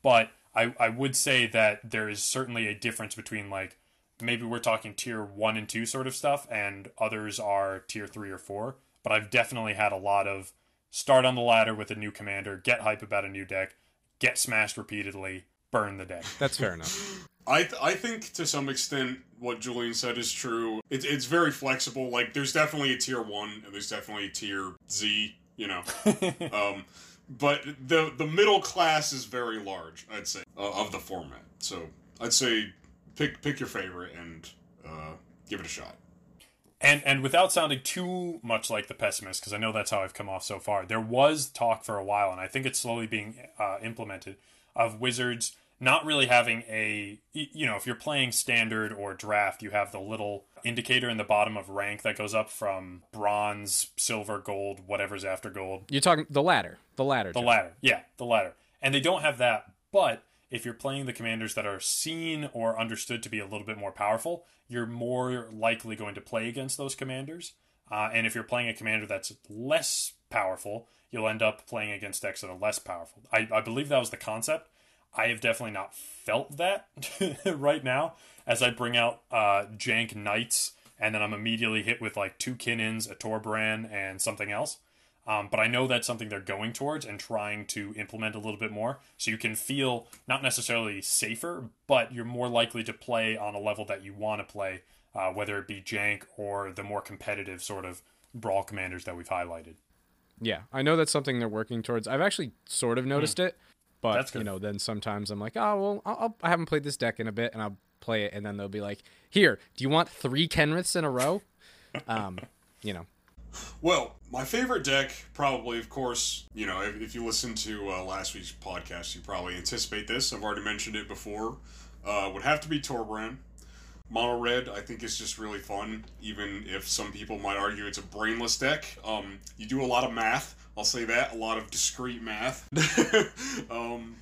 But I, I would say that there is certainly a difference between like maybe we're talking tier one and two sort of stuff, and others are tier three or four. But I've definitely had a lot of start on the ladder with a new commander, get hype about a new deck, get smashed repeatedly, burn the deck. That's fair enough. I th- I think to some extent what Julian said is true. It's it's very flexible. Like there's definitely a tier one and there's definitely a tier Z. You know, um, but the the middle class is very large. I'd say uh, of the format. So I'd say pick pick your favorite and uh, give it a shot. And and without sounding too much like the pessimist, because I know that's how I've come off so far. There was talk for a while, and I think it's slowly being uh, implemented of Wizards not really having a you know if you're playing standard or draft you have the little indicator in the bottom of rank that goes up from bronze silver gold whatever's after gold You're talking the ladder, the ladder. the Joe. ladder yeah the ladder and they don't have that but if you're playing the commanders that are seen or understood to be a little bit more powerful you're more likely going to play against those commanders. Uh, and if you're playing a commander that's less powerful you'll end up playing against decks that are less powerful. I, I believe that was the concept. I have definitely not felt that right now. As I bring out uh, Jank Knights and then I'm immediately hit with like two Kinnins, a Torbran, and something else. Um, but I know that's something they're going towards and trying to implement a little bit more. So you can feel not necessarily safer, but you're more likely to play on a level that you want to play, uh, whether it be Jank or the more competitive sort of brawl commanders that we've highlighted. Yeah, I know that's something they're working towards. I've actually sort of noticed it, but That's good. you know, then sometimes I'm like, oh well, I'll, I'll, I haven't played this deck in a bit, and I'll play it, and then they'll be like, here, do you want three Kenriths in a row? um, you know, Well, my favorite deck, probably, of course, you know, if, if you listen to uh, last week's podcast, you probably anticipate this. I've already mentioned it before. Uh, would have to be Torbran. Mono Red, I think, is just really fun, even if some people might argue it's a brainless deck. Um, you do a lot of math, I'll say that, a lot of discrete math. um,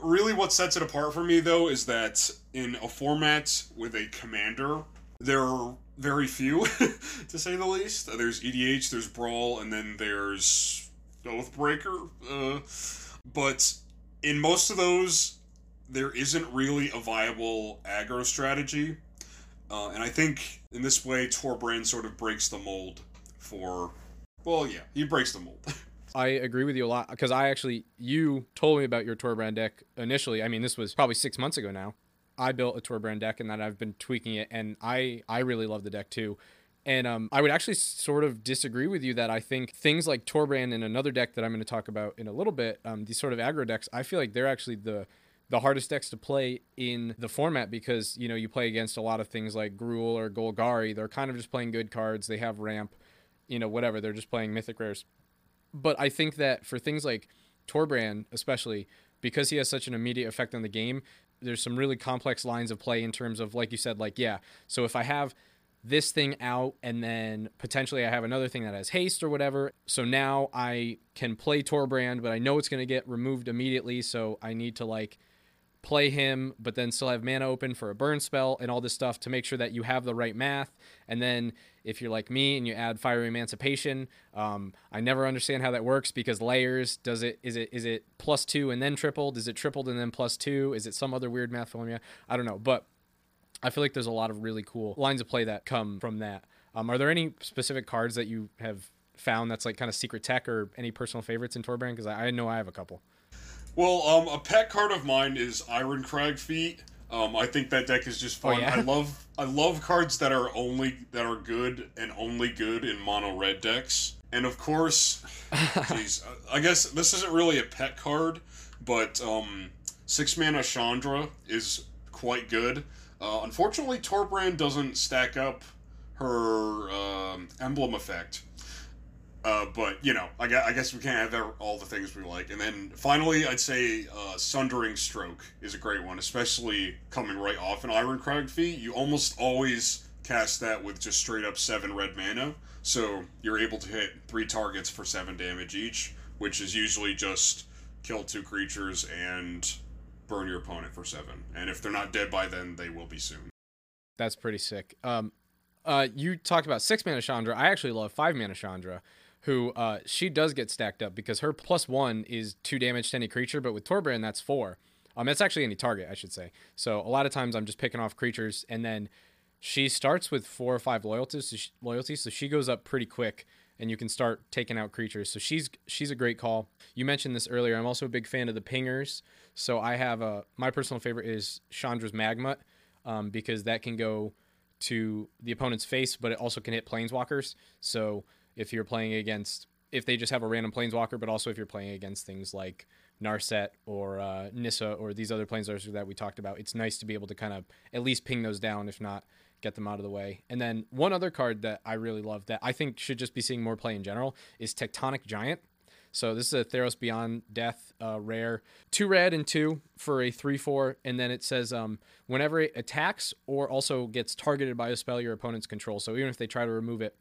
really, what sets it apart for me, though, is that in a format with a commander, there are very few, to say the least. There's EDH, there's Brawl, and then there's Oathbreaker. Uh, but in most of those, there isn't really a viable aggro strategy. Uh, and I think in this way, Torbran sort of breaks the mold for. Well, yeah, he breaks the mold. I agree with you a lot because I actually you told me about your Torbrand deck initially. I mean, this was probably six months ago now. I built a Torbrand deck and then I've been tweaking it, and I I really love the deck too. And um, I would actually sort of disagree with you that I think things like Torbrand and another deck that I'm going to talk about in a little bit, um, these sort of aggro decks, I feel like they're actually the the hardest decks to play in the format because you know you play against a lot of things like Gruul or Golgari. They're kind of just playing good cards. They have ramp, you know, whatever. They're just playing mythic rares. But I think that for things like Torbrand, especially because he has such an immediate effect on the game, there's some really complex lines of play in terms of like you said, like yeah. So if I have this thing out and then potentially I have another thing that has haste or whatever. So now I can play Torbrand, but I know it's going to get removed immediately, so I need to like play him, but then still have mana open for a burn spell and all this stuff to make sure that you have the right math. And then if you're like me and you add fiery emancipation, um, I never understand how that works because layers does it is it is it plus two and then tripled? Is it tripled and then plus two? Is it some other weird math formula? I don't know, but I feel like there's a lot of really cool lines of play that come from that. Um, are there any specific cards that you have found that's like kind of secret tech or any personal favorites in Torbrand? Because I, I know I have a couple. Well, um, a pet card of mine is Irencrag Feat. Um, I think that deck is just fun. Oh, yeah? I love I love cards that are only that are good and only good in mono red decks. And of course, jeez, I guess this isn't really a pet card, but um, six mana Chandra is quite good. Uh, unfortunately, Torbrand doesn't stack up her um, emblem effect. Uh, but you know, I I guess we can't have all the things we like. And then finally, I'd say uh, Sundering Stroke is a great one, especially coming right off an Irencrag Feat. You almost always cast that with just straight up seven red mana, so you're able to hit three targets for seven damage each, which is usually just kill two creatures and burn your opponent for seven. And if they're not dead by then, they will be soon. That's pretty sick. Um, uh, you talked about six mana Chandra. I actually love five mana Chandra who uh, she does get stacked up because her plus one is two damage to any creature, but with Torbrand that's four. Um, it's actually any target, I should say. So a lot of times I'm just picking off creatures, and then she starts with four or five loyalties. So she, loyalties, so she goes up pretty quick, and you can start taking out creatures. So she's she's a great call. You mentioned this earlier. I'm also a big fan of the pingers. So I have a my personal favorite is Chandra's Magmutt, um, because that can go to the opponent's face, but it also can hit planeswalkers. So if you're playing against if they just have a random planeswalker, but also if you're playing against things like Narset or uh, Nissa or these other planeswalkers that we talked about, it's nice to be able to kind of at least ping those down, if not get them out of the way. And then one other card that I really love that I think should just be seeing more play in general is Tectonic Giant. So this is a Theros Beyond Death uh, rare, two red and two for a three four, and then it says um, whenever it attacks or also gets targeted by a spell your opponent's control. So even if they try to remove it,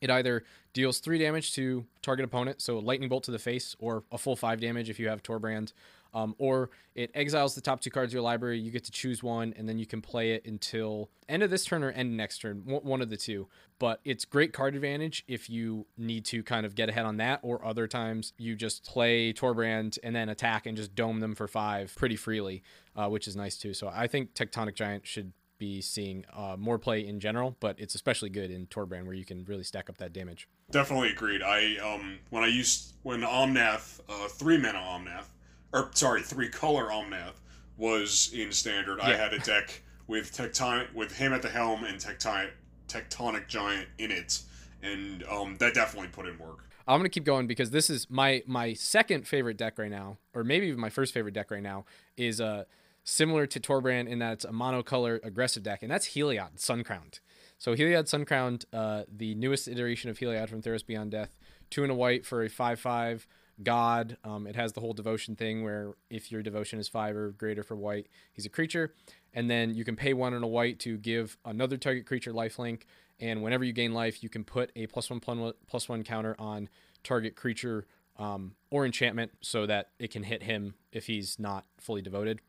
it either deals three damage to target opponent, so lightning bolt to the face, or a full five damage if you have Torbrand, um, or it exiles the top two cards of your library. You get to choose one, and then you can play it until end of this turn or end next turn, one of the two. But it's great card advantage if you need to kind of get ahead on that, or other times you just play Torbrand and then attack and just dome them for five pretty freely, uh, which is nice too. So I think Tectonic Giant should be seeing uh, more play in general, but it's especially good in Torbrand where you can really stack up that damage. Definitely agreed. I um when I used when Omnath uh, three mana Omnath or sorry three color Omnath was in standard, yeah. I had a deck with tectonic with him at the helm and tectonic tectonic giant in it, and um that definitely put in work. I'm gonna keep going because this is my my second favorite deck right now, or maybe even my first favorite deck right now is uh similar to Torbrand in that it's a monocolor aggressive deck, and that's Heliod Suncrowned. So Heliod Suncrowned, uh, the newest iteration of Heliod from Theros Beyond Death, two and a white for a five-five god. Um, it has the whole devotion thing where if your devotion is five or greater for white, he's a creature, and then you can pay one and a white to give another target creature lifelink. And whenever you gain life, you can put a plus one plus one counter on target creature um, or enchantment so that it can hit him if he's not fully devoted.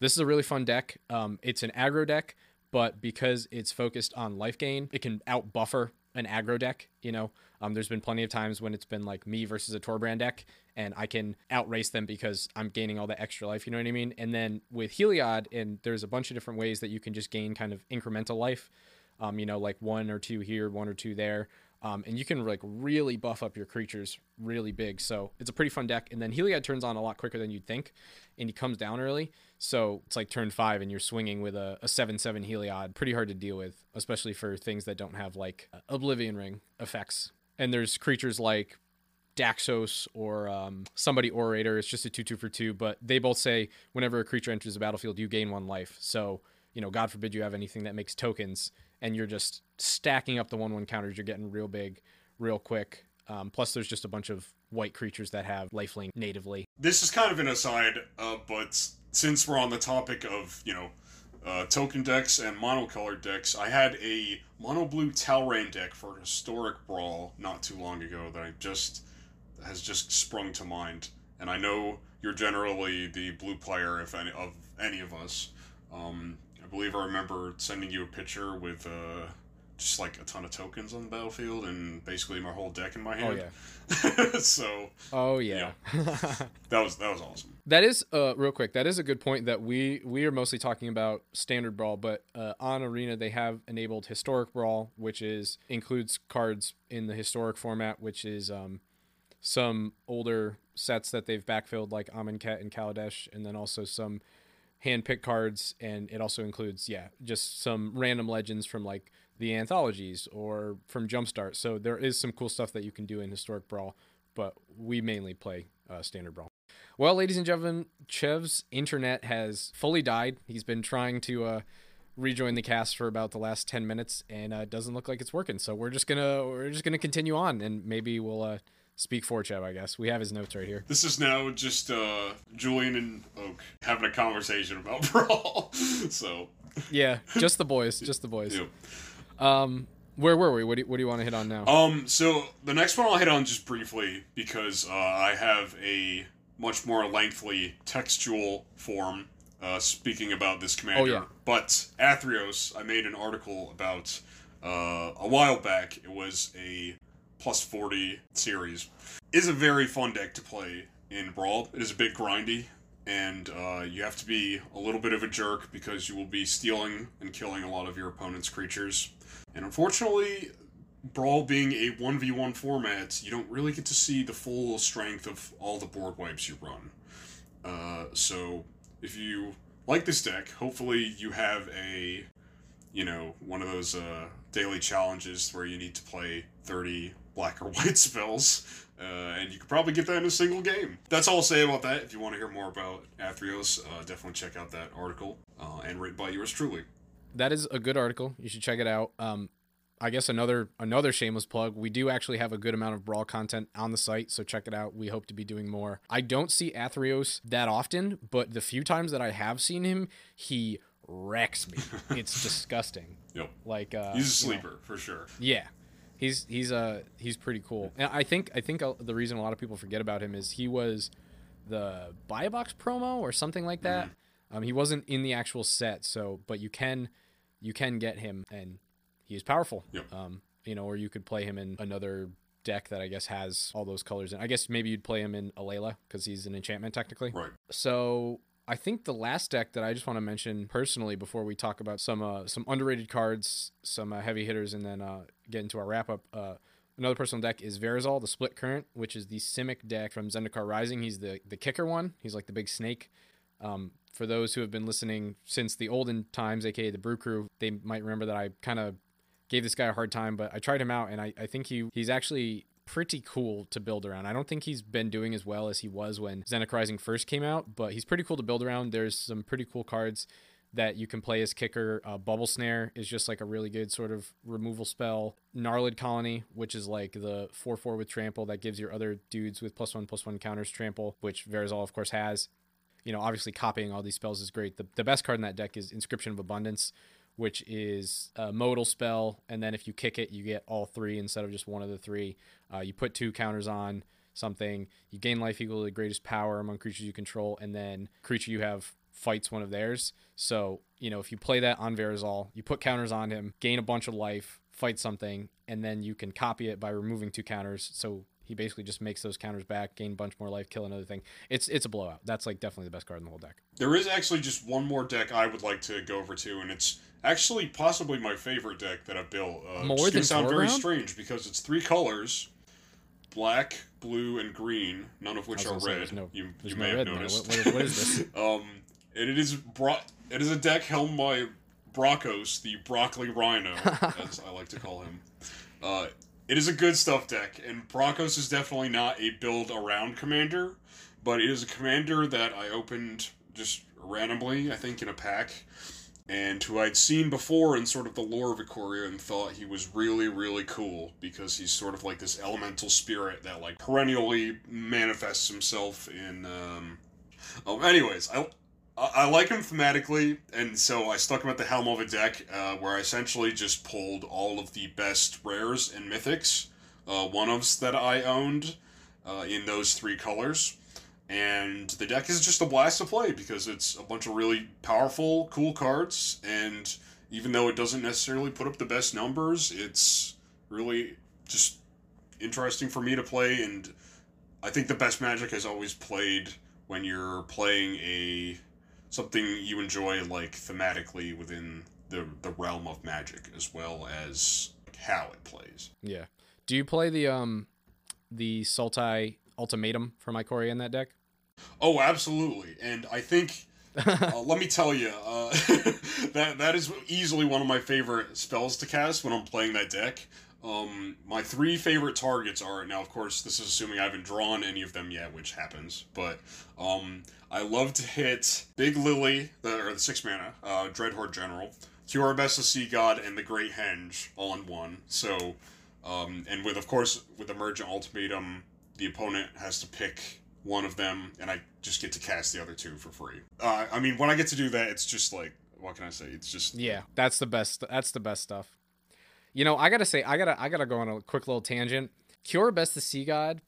This is a really fun deck. Um, it's an aggro deck, but because it's focused on life gain, it can out buffer an aggro deck. You know, um, there's been plenty of times when it's been like me versus a Torbrand deck, and I can outrace them because I'm gaining all the extra life. You know what I mean? And then with Heliod, and there's a bunch of different ways that you can just gain kind of incremental life. Um, you know, like one or two here, one or two there. Um, and you can like really buff up your creatures really big. So it's a pretty fun deck. And then Heliod turns on a lot quicker than you'd think, and he comes down early. So it's like turn five, and you're swinging with a, a seven seven Heliod. Pretty hard to deal with, especially for things that don't have like Oblivion Ring effects. And there's creatures like Daxos or um, somebody Orator. It's just a two two for two, but they both say whenever a creature enters the battlefield, you gain one life. So you know, God forbid you have anything that makes tokens and you're just stacking up the one one counters. You're getting real big, real quick. Um, plus, there's just a bunch of white creatures that have lifelink natively. This is kind of an aside, uh, but since we're on the topic of you know uh, token decks and monocolored decks, I had a mono blue Talrand deck for Historic Brawl not too long ago that I just has just sprung to mind, and I know you're generally the blue player if any of any of us. Um, I believe I remember sending you a picture with uh, just like a ton of tokens on the battlefield and basically my whole deck in my hand. Oh yeah. so. Oh yeah. yeah. that was that was awesome. That is uh real quick. That is a good point. That we we are mostly talking about standard brawl, but uh, on Arena they have enabled historic brawl, which is includes cards in the historic format, which is um some older sets that they've backfilled like Amonkhet and Kaladesh, and then also some hand pick cards, and it also includes yeah just some random legends from like the anthologies or from Jumpstart. So there is some cool stuff that you can do in Historic Brawl, but we mainly play uh, Standard Brawl. Well, ladies and gentlemen, Chev's internet has fully died. He's been trying to uh, rejoin the cast for about the last ten minutes, and uh, it doesn't look like it's working. So we're just gonna we're just gonna continue on, and maybe we'll uh, speak for Chev. I guess we have his notes right here. This is now just uh, Julian and Oak having a conversation about Brawl. so Yeah, just the boys, just the boys. Yep. Um, where were we? What do you, what do you want to hit on now? Um, so the next one I'll hit on just briefly because uh, I have a much more lengthy textual form uh, speaking about this commander. Oh, yeah. But Athreos, I made an article about uh, a while back. It was a plus 40 series. Is a very fun deck to play in Brawl. It is a bit grindy, and uh, you have to be a little bit of a jerk because you will be stealing and killing a lot of your opponent's creatures. And unfortunately, Brawl being a 1v1 format, you don't really get to see the full strength of all the board wipes you run. Uh, so, if you like this deck, hopefully you have a, you know, one of those uh, daily challenges where you need to play 30 black or white spells, uh, and you could probably get that in a single game. That's all I'll say about that. If you want to hear more about Athreos, uh, definitely check out that article, uh, and written by yours truly. that is a good article. You should check it out. Um, I guess another another shameless plug. We do actually have a good amount of brawl content on the site, so check it out. We hope to be doing more. I don't see Athreos that often, but the few times that I have seen him, he wrecks me. it's disgusting. Yep. Like uh, He's a you know, sleeper, for sure. yeah, he's he's uh he's pretty cool. And I think I think uh, the reason a lot of people forget about him is he was the buy a box promo or something like that. Um, he wasn't in the actual set, so but you can you can get him and he is powerful. Yep. Um, you know, or you could play him in another deck that I guess has all those colors. And I guess maybe you'd play him in Alela because he's an enchantment technically. Right. So I think the last deck that I just want to mention personally before we talk about some uh, some underrated cards, some uh, heavy hitters, and then uh, get into our wrap up. Uh, another personal deck is Verazol, the Split Current, which is the Simic deck from Zendikar Rising. He's the the kicker one. He's like the big snake. Um, for those who have been listening since the olden times, aka the Brew Crew, they might remember that I kind of gave this guy a hard time, but I tried him out, and I, I think he he's actually pretty cool to build around. I don't think he's been doing as well as he was when Zendikar Rising first came out, but he's pretty cool to build around. There's some pretty cool cards that you can play as kicker. Uh, Bubble Snare is just like a really good sort of removal spell. Gnarlid Colony, which is like the 4 4 with trample that gives your other dudes with plus one plus one counters trample, which Verazol, of course, has. You know, obviously copying all these spells is great. The, the best card in that deck is Inscription of Abundance, which is a modal spell. And then if you kick it, you get all three instead of just one of the three. Uh, you put two counters on something, you gain life equal to the greatest power among creatures you control, and then creature you have fights one of theirs. So, you know, if you play that on Verazol, you put counters on him, gain a bunch of life, fight something, and then you can copy it by removing two counters. So he basically just makes those counters back, gain a bunch more life, kill another thing. It's it's a blowout. That's like definitely the best card in the whole deck. There is actually just one more deck I would like to go over to, and it's actually possibly my favorite deck that I've built. Uh, More than sound very Torground? strange because it's three colors: black, blue, and green. None of which are red. no- you you no may have noticed. What- what is- what is this? um, and it is brought. It is a deck helmed by Brokkos, the broccoli rhino, as I like to call him. Uh, it is a good stuff deck, and Brokkos is definitely not a build around commander, but it is a commander that I opened just randomly, I think, in a pack, and who I'd seen before in sort of the lore of Ikoria and thought he was really, really cool because he's sort of like this elemental spirit that like perennially manifests himself in. Um... Oh, anyways, I. I like him thematically, and so I stuck him at the helm of a deck uh, where I essentially just pulled all of the best rares and mythics, uh, one ofs that I owned uh, in those three colors. And the deck is just a blast to play because it's a bunch of really powerful, cool cards. And even though it doesn't necessarily put up the best numbers, it's really just interesting for me to play. And I think the best Magic has always played when you're playing a something you enjoy like thematically within the the realm of magic as well as how it plays. Yeah. Do you play the um the Sultai Ultimatum from Ikoria in that deck? Oh, absolutely. And I think uh, let me tell you, uh, that that is easily one of my favorite spells to cast when I'm playing that deck. Um, my three favorite targets are now, of course, this is assuming I haven't drawn any of them yet, which happens. But um, I love to hit Big Lily, the, or the six mana, uh, Dreadhorde General, Kiora Bests the Sea God, and the Great Henge all in one. So, um, and with of course with Emergent Ultimatum, the opponent has to pick one of them, and I just get to cast the other two for free. Uh, I mean, when I get to do that, it's just like, what can I say? It's just Yeah, that's the best. That's the best stuff. You know, I gotta say, I gotta, I gotta go on a quick little tangent. Kiora Bests the Sea God,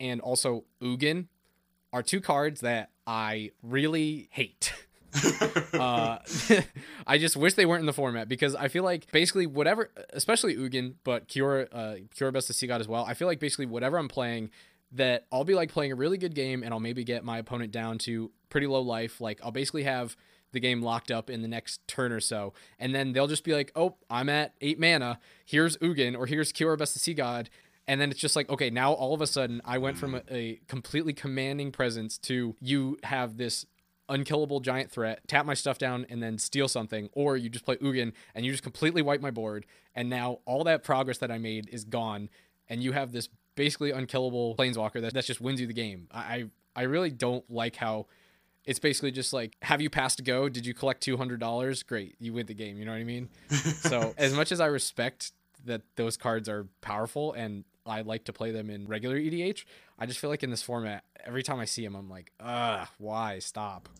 and also Ugin, are two cards that I really hate. uh, I just wish they weren't in the format because I feel like basically whatever, especially Ugin, but Kiora, uh, Kiora Bests the Sea God as well. I feel like basically whatever I'm playing, that I'll be like playing a really good game and I'll maybe get my opponent down to pretty low life. Like I'll basically have the game locked up in the next turn or so. And then they'll just be like, oh, I'm at eight mana. Here's Ugin or here's Kiora Bests the Sea God. And then it's just like, okay, now all of a sudden I went from a, a completely commanding presence to you have this unkillable giant threat, tap my stuff down, and then steal something, or you just play Ugin and you just completely wipe my board, and now all that progress that I made is gone, and you have this basically unkillable planeswalker that, that just wins you the game. I I really don't like how it's basically just like have you passed a go? Did you collect two hundred dollars? Great, you win the game. You know what I mean? so as much as I respect that those cards are powerful and I like to play them in regular EDH, I just feel like in this format, every time I see them, I'm like, ugh, why stop?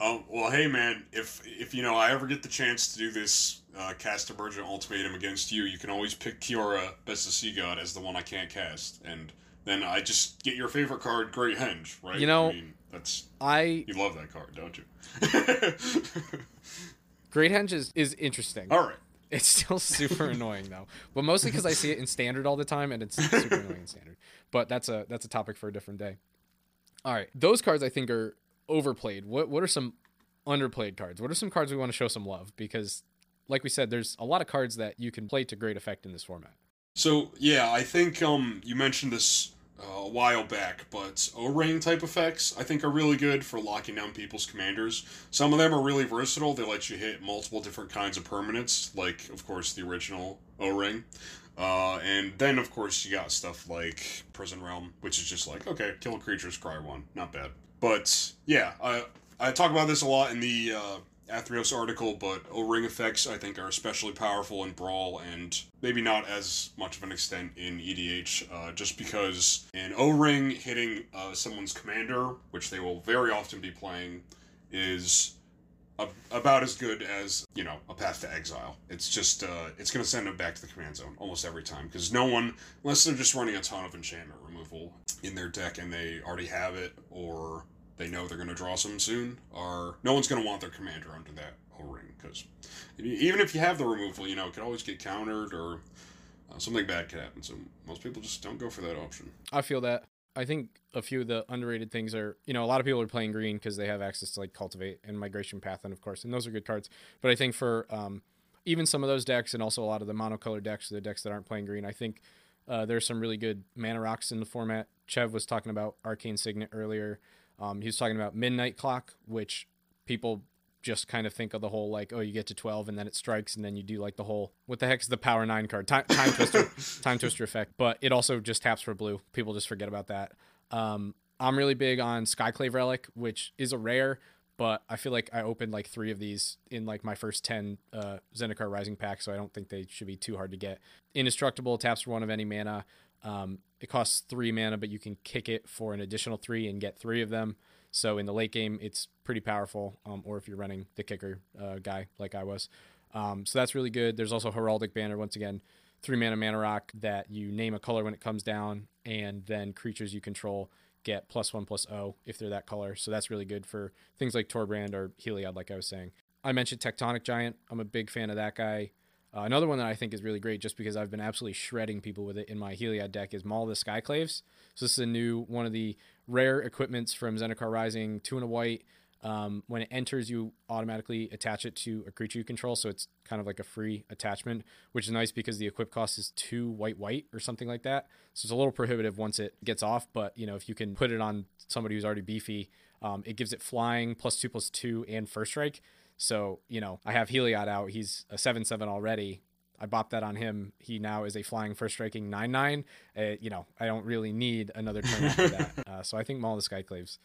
Oh well, hey man, if if you know I ever get the chance to do this uh, cast emergent ultimatum against you, you can always pick Kiora Bests the Sea God as the one I can't cast, and then I just get your favorite card, Great Henge, right? You know, I mean, that's I you love that card, don't you? Great Henge is, is interesting. All right. It's still super annoying though, but mostly because I see it in standard all the time, and it's super annoying in standard. But that's a that's a topic for a different day. All right, those cards I think are overplayed. What what are some underplayed cards? What are some cards we want to show some love? Because, like we said, there's a lot of cards that you can play to great effect in this format. So yeah, I think um you mentioned this uh, a while back, but O-ring type effects I think are really good for locking down people's commanders. Some of them are really versatile. They let you hit multiple different kinds of permanents, like of course the original O-ring. Uh, and then of course you got stuff like Prison Realm, which is just like okay, kill a creature, scry one, not bad. But yeah, I I talk about this a lot in the uh, Athreos article, but O-ring effects I think are especially powerful in Brawl and maybe not as much of an extent in EDH, uh, just because an O-ring hitting uh, someone's commander, which they will very often be playing, is a, about as good as you know a path to exile. It's just uh, it's going to send them back to the command zone almost every time because no one, unless they're just running a ton of enchantment removal in their deck and they already have it or they know they're going to draw some soon, are no one's going to want their commander under that O ring because even if you have the removal, you know, it could always get countered or uh, something bad could happen. So most people just don't go for that option. I feel that. I think a few of the underrated things are, you know, a lot of people are playing green because they have access to like cultivate and migration path, and of course, and those are good cards. But I think for um, even some of those decks, and also a lot of the monocolor decks, the decks that aren't playing green, I think uh, there's some really good mana rocks in the format. Chev was talking about Arcane Signet earlier. Um, he was talking about Midnight Clock, which people just kind of think of the whole like, oh, you get to 12 and then it strikes, and then you do like the whole what the heck is the Power Nine card? Time, time Twister, Time Twister effect. But it also just taps for blue. People just forget about that. Um, I'm really big on Skyclave Relic, which is a rare, but I feel like I opened like three of these in like my first 10 uh, Zendikar Rising pack, so I don't think they should be too hard to get. Indestructible taps for one of any mana. Um, it costs three mana, but you can kick it for an additional three and get three of them. So in the late game, it's pretty powerful. Um, or if you're running the kicker uh, guy like I was, um, so that's really good. There's also Heraldic Banner. Once again, three mana mana rock that you name a color when it comes down, and then creatures you control get plus one plus O if they're that color. So that's really good for things like Torbrand or Heliod, like I was saying. I mentioned Tectonic Giant. I'm a big fan of that guy. Uh, another one that I think is really great, just because I've been absolutely shredding people with it in my Heliod deck, is Maul the Skyclaves. So this is a new one of the rare equipments from Zendikar Rising, two and a white. Um, when it enters, you automatically attach it to a creature you control, so it's kind of like a free attachment, which is nice because the equip cost is two white white or something like that. So it's a little prohibitive once it gets off, but you know if you can put it on somebody who's already beefy, um, it gives it flying plus two plus two and first strike. So, you know, I have Heliod out. He's a 7 7 already. I bopped that on him. He now is a flying first striking nine nine. Uh, you know, I don't really need another turn after that. Uh, so I think Maul of the Skyclaves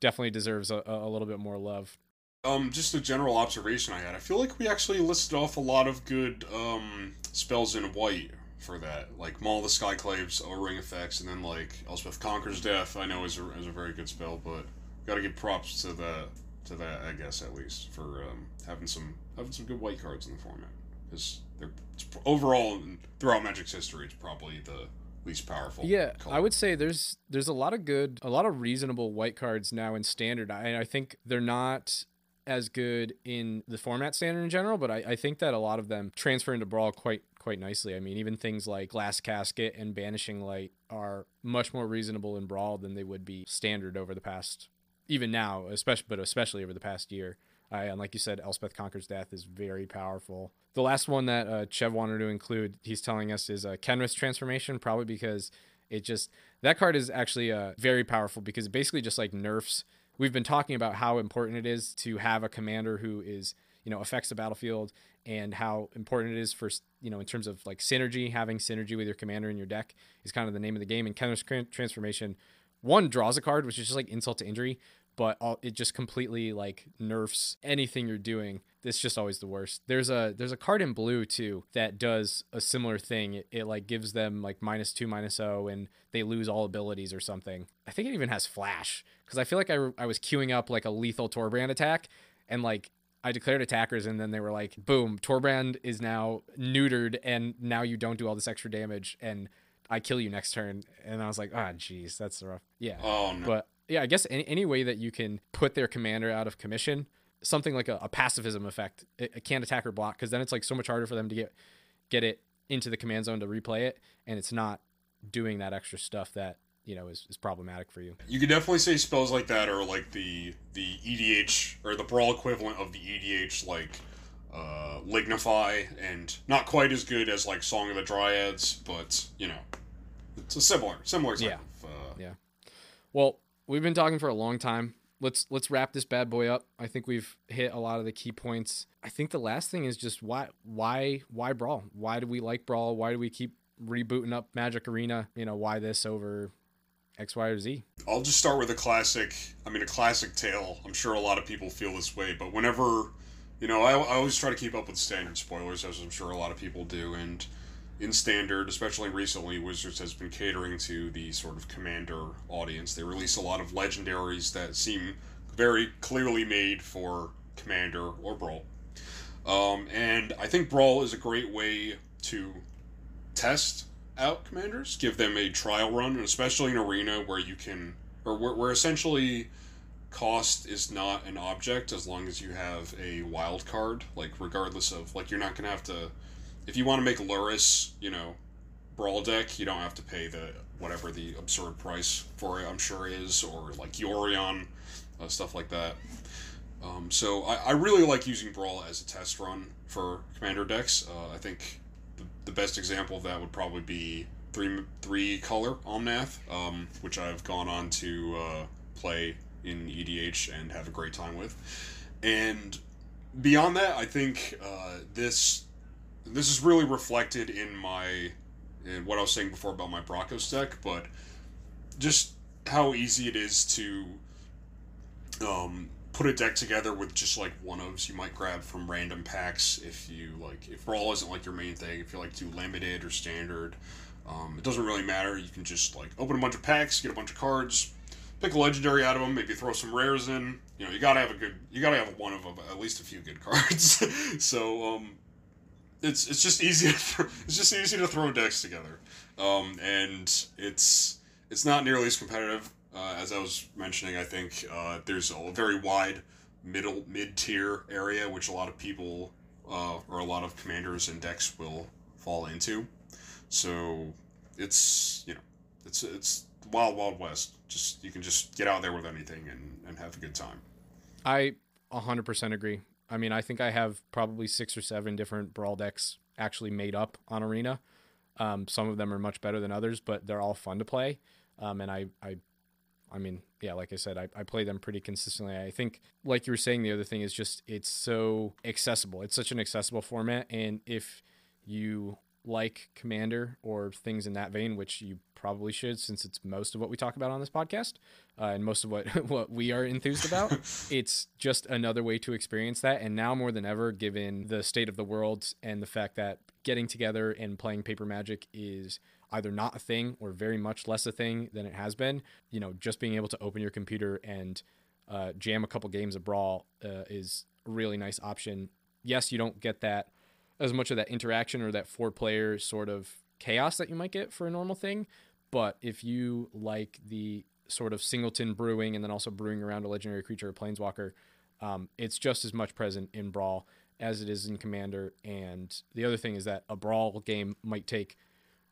definitely deserves a, a little bit more love. Um, just a general observation I had. I feel like we actually listed off a lot of good um, spells in white for that, like Maul of the Skyclaves, O Ring effects, and then like Elspeth Conquers Death. I know is a, is a very good spell, but gotta give props to the to that, I guess at least for um, having some having some good white cards in the format. Because they're overall throughout Magic's history, it's probably the least powerful. Yeah, color. I would say there's there's a lot of good, a lot of reasonable white cards now in standard. I, I think they're not as good in the format standard in general, but I, I think that a lot of them transfer into brawl quite quite nicely. I mean, even things like Glass Casket and Banishing Light are much more reasonable in brawl than they would be standard over the past, even now, especially but especially over the past year. I, and like you said, Elspeth Conquers Death is very powerful. The last one that uh, Chev wanted to include, he's telling us, is a Kenrith's transformation, probably because it just that card is actually uh, very powerful because it basically just like nerfs. We've been talking about how important it is to have a commander who is you know affects the battlefield and how important it is for you know in terms of like synergy having synergy with your commander in your deck is kind of the name of the game and Kenrith's transformation one draws a card which is just like insult to injury but all, it just completely like nerfs anything you're doing. It's just always the worst. There's a there's a card in blue too that does a similar thing. It, it like gives them like minus two minus zero and they lose all abilities or something. I think it even has flash because I feel like I, I was queuing up like a lethal Torbrand attack and like I declared attackers, and then they were like, "Boom! Torbrand is now neutered, and now you don't do all this extra damage, and I kill you next turn." And I was like, "Ah, oh, jeez, that's rough." Yeah. Oh no. But yeah, I guess any, any way that you can put their commander out of commission, something like a, a pacifism effect, it, it can't attack or block because then it's like so much harder for them to get get it into the command zone to replay it, and it's not doing that extra stuff that you know is, is problematic for you. You could definitely say spells like that are like the the EDH or the brawl equivalent of the EDH like uh, Lignify, and not quite as good as like Song of the Dryads, but you know, it's a similar similar type yeah. Of, uh, yeah. Well, we've been talking for a long time. Let's let's wrap this bad boy up. I think we've hit a lot of the key points. I think the last thing is just why why why brawl? Why do we like brawl? Why do we keep rebooting up Magic Arena? You know, why this over X, Y, or Z? I'll just start with a classic. I mean, a classic tale. I'm sure a lot of people feel this way, but whenever, you know, I, I always try to keep up with standard spoilers, as I'm sure a lot of people do, and in standard, especially recently, Wizards has been catering to the sort of commander audience. They release a lot of legendaries that seem very clearly made for commander or brawl. Um, and I think brawl is a great way to test out commanders, give them a trial run, and especially in arena where you can, or where, where essentially cost is not an object as long as you have a wild card. Like regardless of like you're not gonna have to if you want to make Lurrus, you know, brawl deck, you don't have to pay the whatever the absurd price for it. I'm sure is or like Yorion, uh, stuff like that. Um, so I, I really like using brawl as a test run for commander decks. Uh, I think the, the best example of that would probably be three three color Omnath, um, which I've gone on to uh, play in EDH and have a great time with. And beyond that, I think uh, this this is really reflected in my in what I was saying before about my Brokkos deck, but just how easy it is to um, put a deck together with just like one ofs you might grab from random packs if you like if brawl isn't like your main thing if you like to limited or standard um, it doesn't really matter. You can just like open a bunch of packs get a bunch of cards pick a legendary out of them maybe throw some rares in. You know you gotta have a good you gotta have one of them at least a few good cards. So um, it's it's just easy to throw, it's just easy to throw decks together, um, and it's it's not nearly as competitive uh, as I was mentioning. I think uh, there's a very wide middle mid tier area which a lot of people uh, or a lot of commanders and decks will fall into. So it's you know it's it's wild wild west. Just you can just get out there with anything and, and have a good time. I 100% agree. I mean, I think I have probably six or seven different brawl decks actually made up on Arena. Um, some of them are much better than others, but they're all fun to play. Um, and I, I, I mean, yeah, like I said, I, I play them pretty consistently. I think, like you were saying, the other thing is just it's so accessible. It's such an accessible format, and if you like Commander or things in that vein, which you probably should, since it's most of what we talk about on this podcast uh, and most of what what we are enthused about. it's just another way to experience that, and now more than ever, given the state of the world and the fact that getting together and playing paper magic is either not a thing or very much less a thing than it has been. You know, just being able to open your computer and uh, jam a couple games of Brawl uh, is a really nice option. Yes, you don't get that as much of that interaction or that four player sort of chaos that you might get for a normal thing. But if you like the sort of singleton brewing and then also brewing around a legendary creature or planeswalker, um, it's just as much present in Brawl as it is in Commander. And the other thing is that a Brawl game might take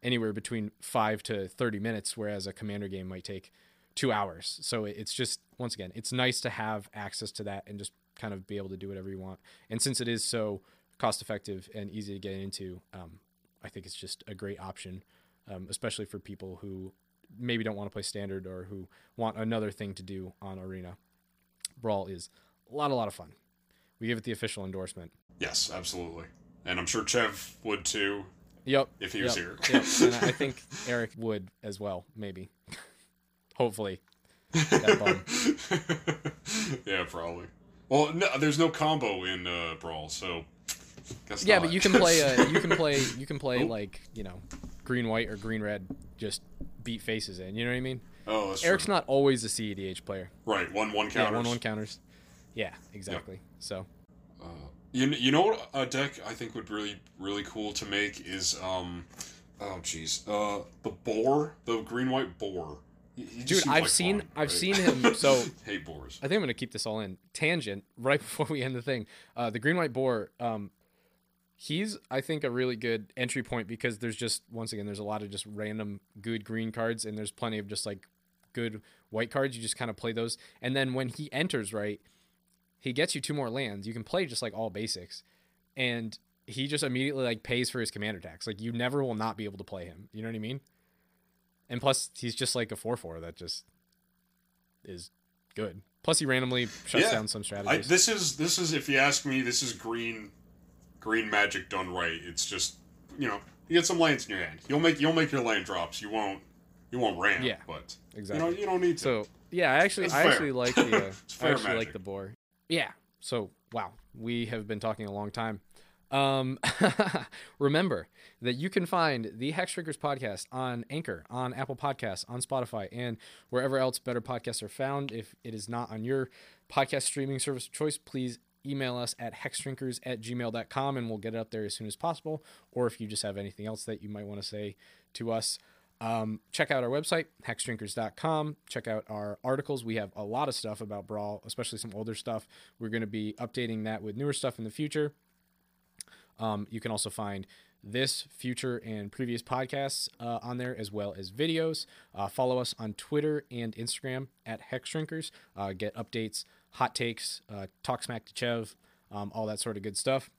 anywhere between five to 30 minutes, whereas a Commander game might take two hours. So it's just, once again, it's nice to have access to that and just kind of be able to do whatever you want. And since it is so cost effective and easy to get into, um, I think it's just a great option, um, especially for people who maybe don't want to play standard or who want another thing to do on Arena. Brawl is a lot, a lot of fun. We give it the official endorsement. Yes, absolutely. And I'm sure Chev would too. Yep. If he yep, was here. yep. And I think Eric would as well, maybe. Hopefully. Yeah, probably. Well, no, there's no combo in uh, Brawl, so guess yeah, not. but you can play. Uh, you can play. You can play like you know, green white or green red. Just beat faces in. You know what I mean? oh, Eric's true. not always a CEDH player. right. One one counters. Yeah, one one counters. Yeah, exactly. So Uh, you you know what a deck I think would really really cool to make is um oh jeez uh the boar the green white boar. He- he just Dude, I've like seen- fun, I've right? seen him- so- hate boars. I think I'm gonna keep this all in tangent right before we end the thing. Uh, the green white boar. Um, he's I think a really good entry point because there's just once again there's a lot of just random good green cards and there's plenty of just like good white cards. You just kind of play those, and then when he enters right, he gets you two more lands. You can play just like all basics, and he just immediately like pays for his commander tax. Like you never will not be able to play him. You know what I mean? And plus, he's just like a four four that just is good. Plus, he randomly shuts Yeah. down some I, strategies. this is this is if you ask me, this is green green magic done right. It's just you know you get some lands in your hand. You'll make you'll make your land drops. You won't you won't ram. Yeah, but exactly. you know you don't need to. So yeah, I actually It's I fair. actually like the uh, I actually like the boar. Yeah. So wow, we have been talking a long time. Um, remember that you can find the Hexdrinkers podcast on Anchor, on Apple Podcasts, on Spotify, and wherever else better podcasts are found. If it is not on your podcast streaming service of choice, please email us at hexdrinkers at gmail.com and we'll get it up there as soon as possible. Or if you just have anything else that you might want to say to us, um, check out our website, hexdrinkers.com. Check out our articles. We have a lot of stuff about Brawl, especially some older stuff. We're going to be updating that with newer stuff in the future. Um, you can also find this, future, and previous podcasts uh, on there, as well as videos. Uh, follow us on Twitter and Instagram at Hexdrinkers. Uh, get updates, hot takes, uh, talk smack to Chev, um, all that sort of good stuff.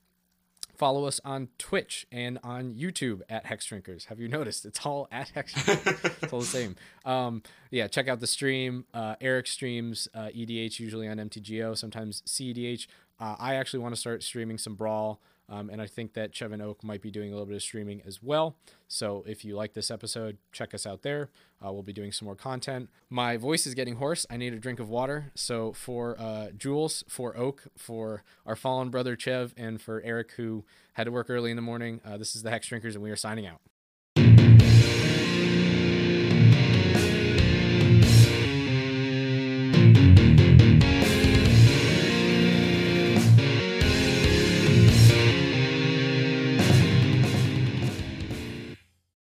Follow us on Twitch and on YouTube at Hex Drinkers. Have you noticed? It's all at Hex it's all the same. Um, yeah, check out the stream. Uh, Eric streams uh, EDH usually on MTGO, sometimes CEDH. Uh, I actually want to start streaming some Brawl, um, and I think that Chevin Oak might be doing a little bit of streaming as well. So if you like this episode, check us out there. Uh, we'll be doing some more content. My voice is getting hoarse. I need a drink of water. So for uh, Jules, for Oak, for our fallen brother Chev, and for Eric, who had to work early in the morning, uh, this is the Hex Drinkers, and we are signing out.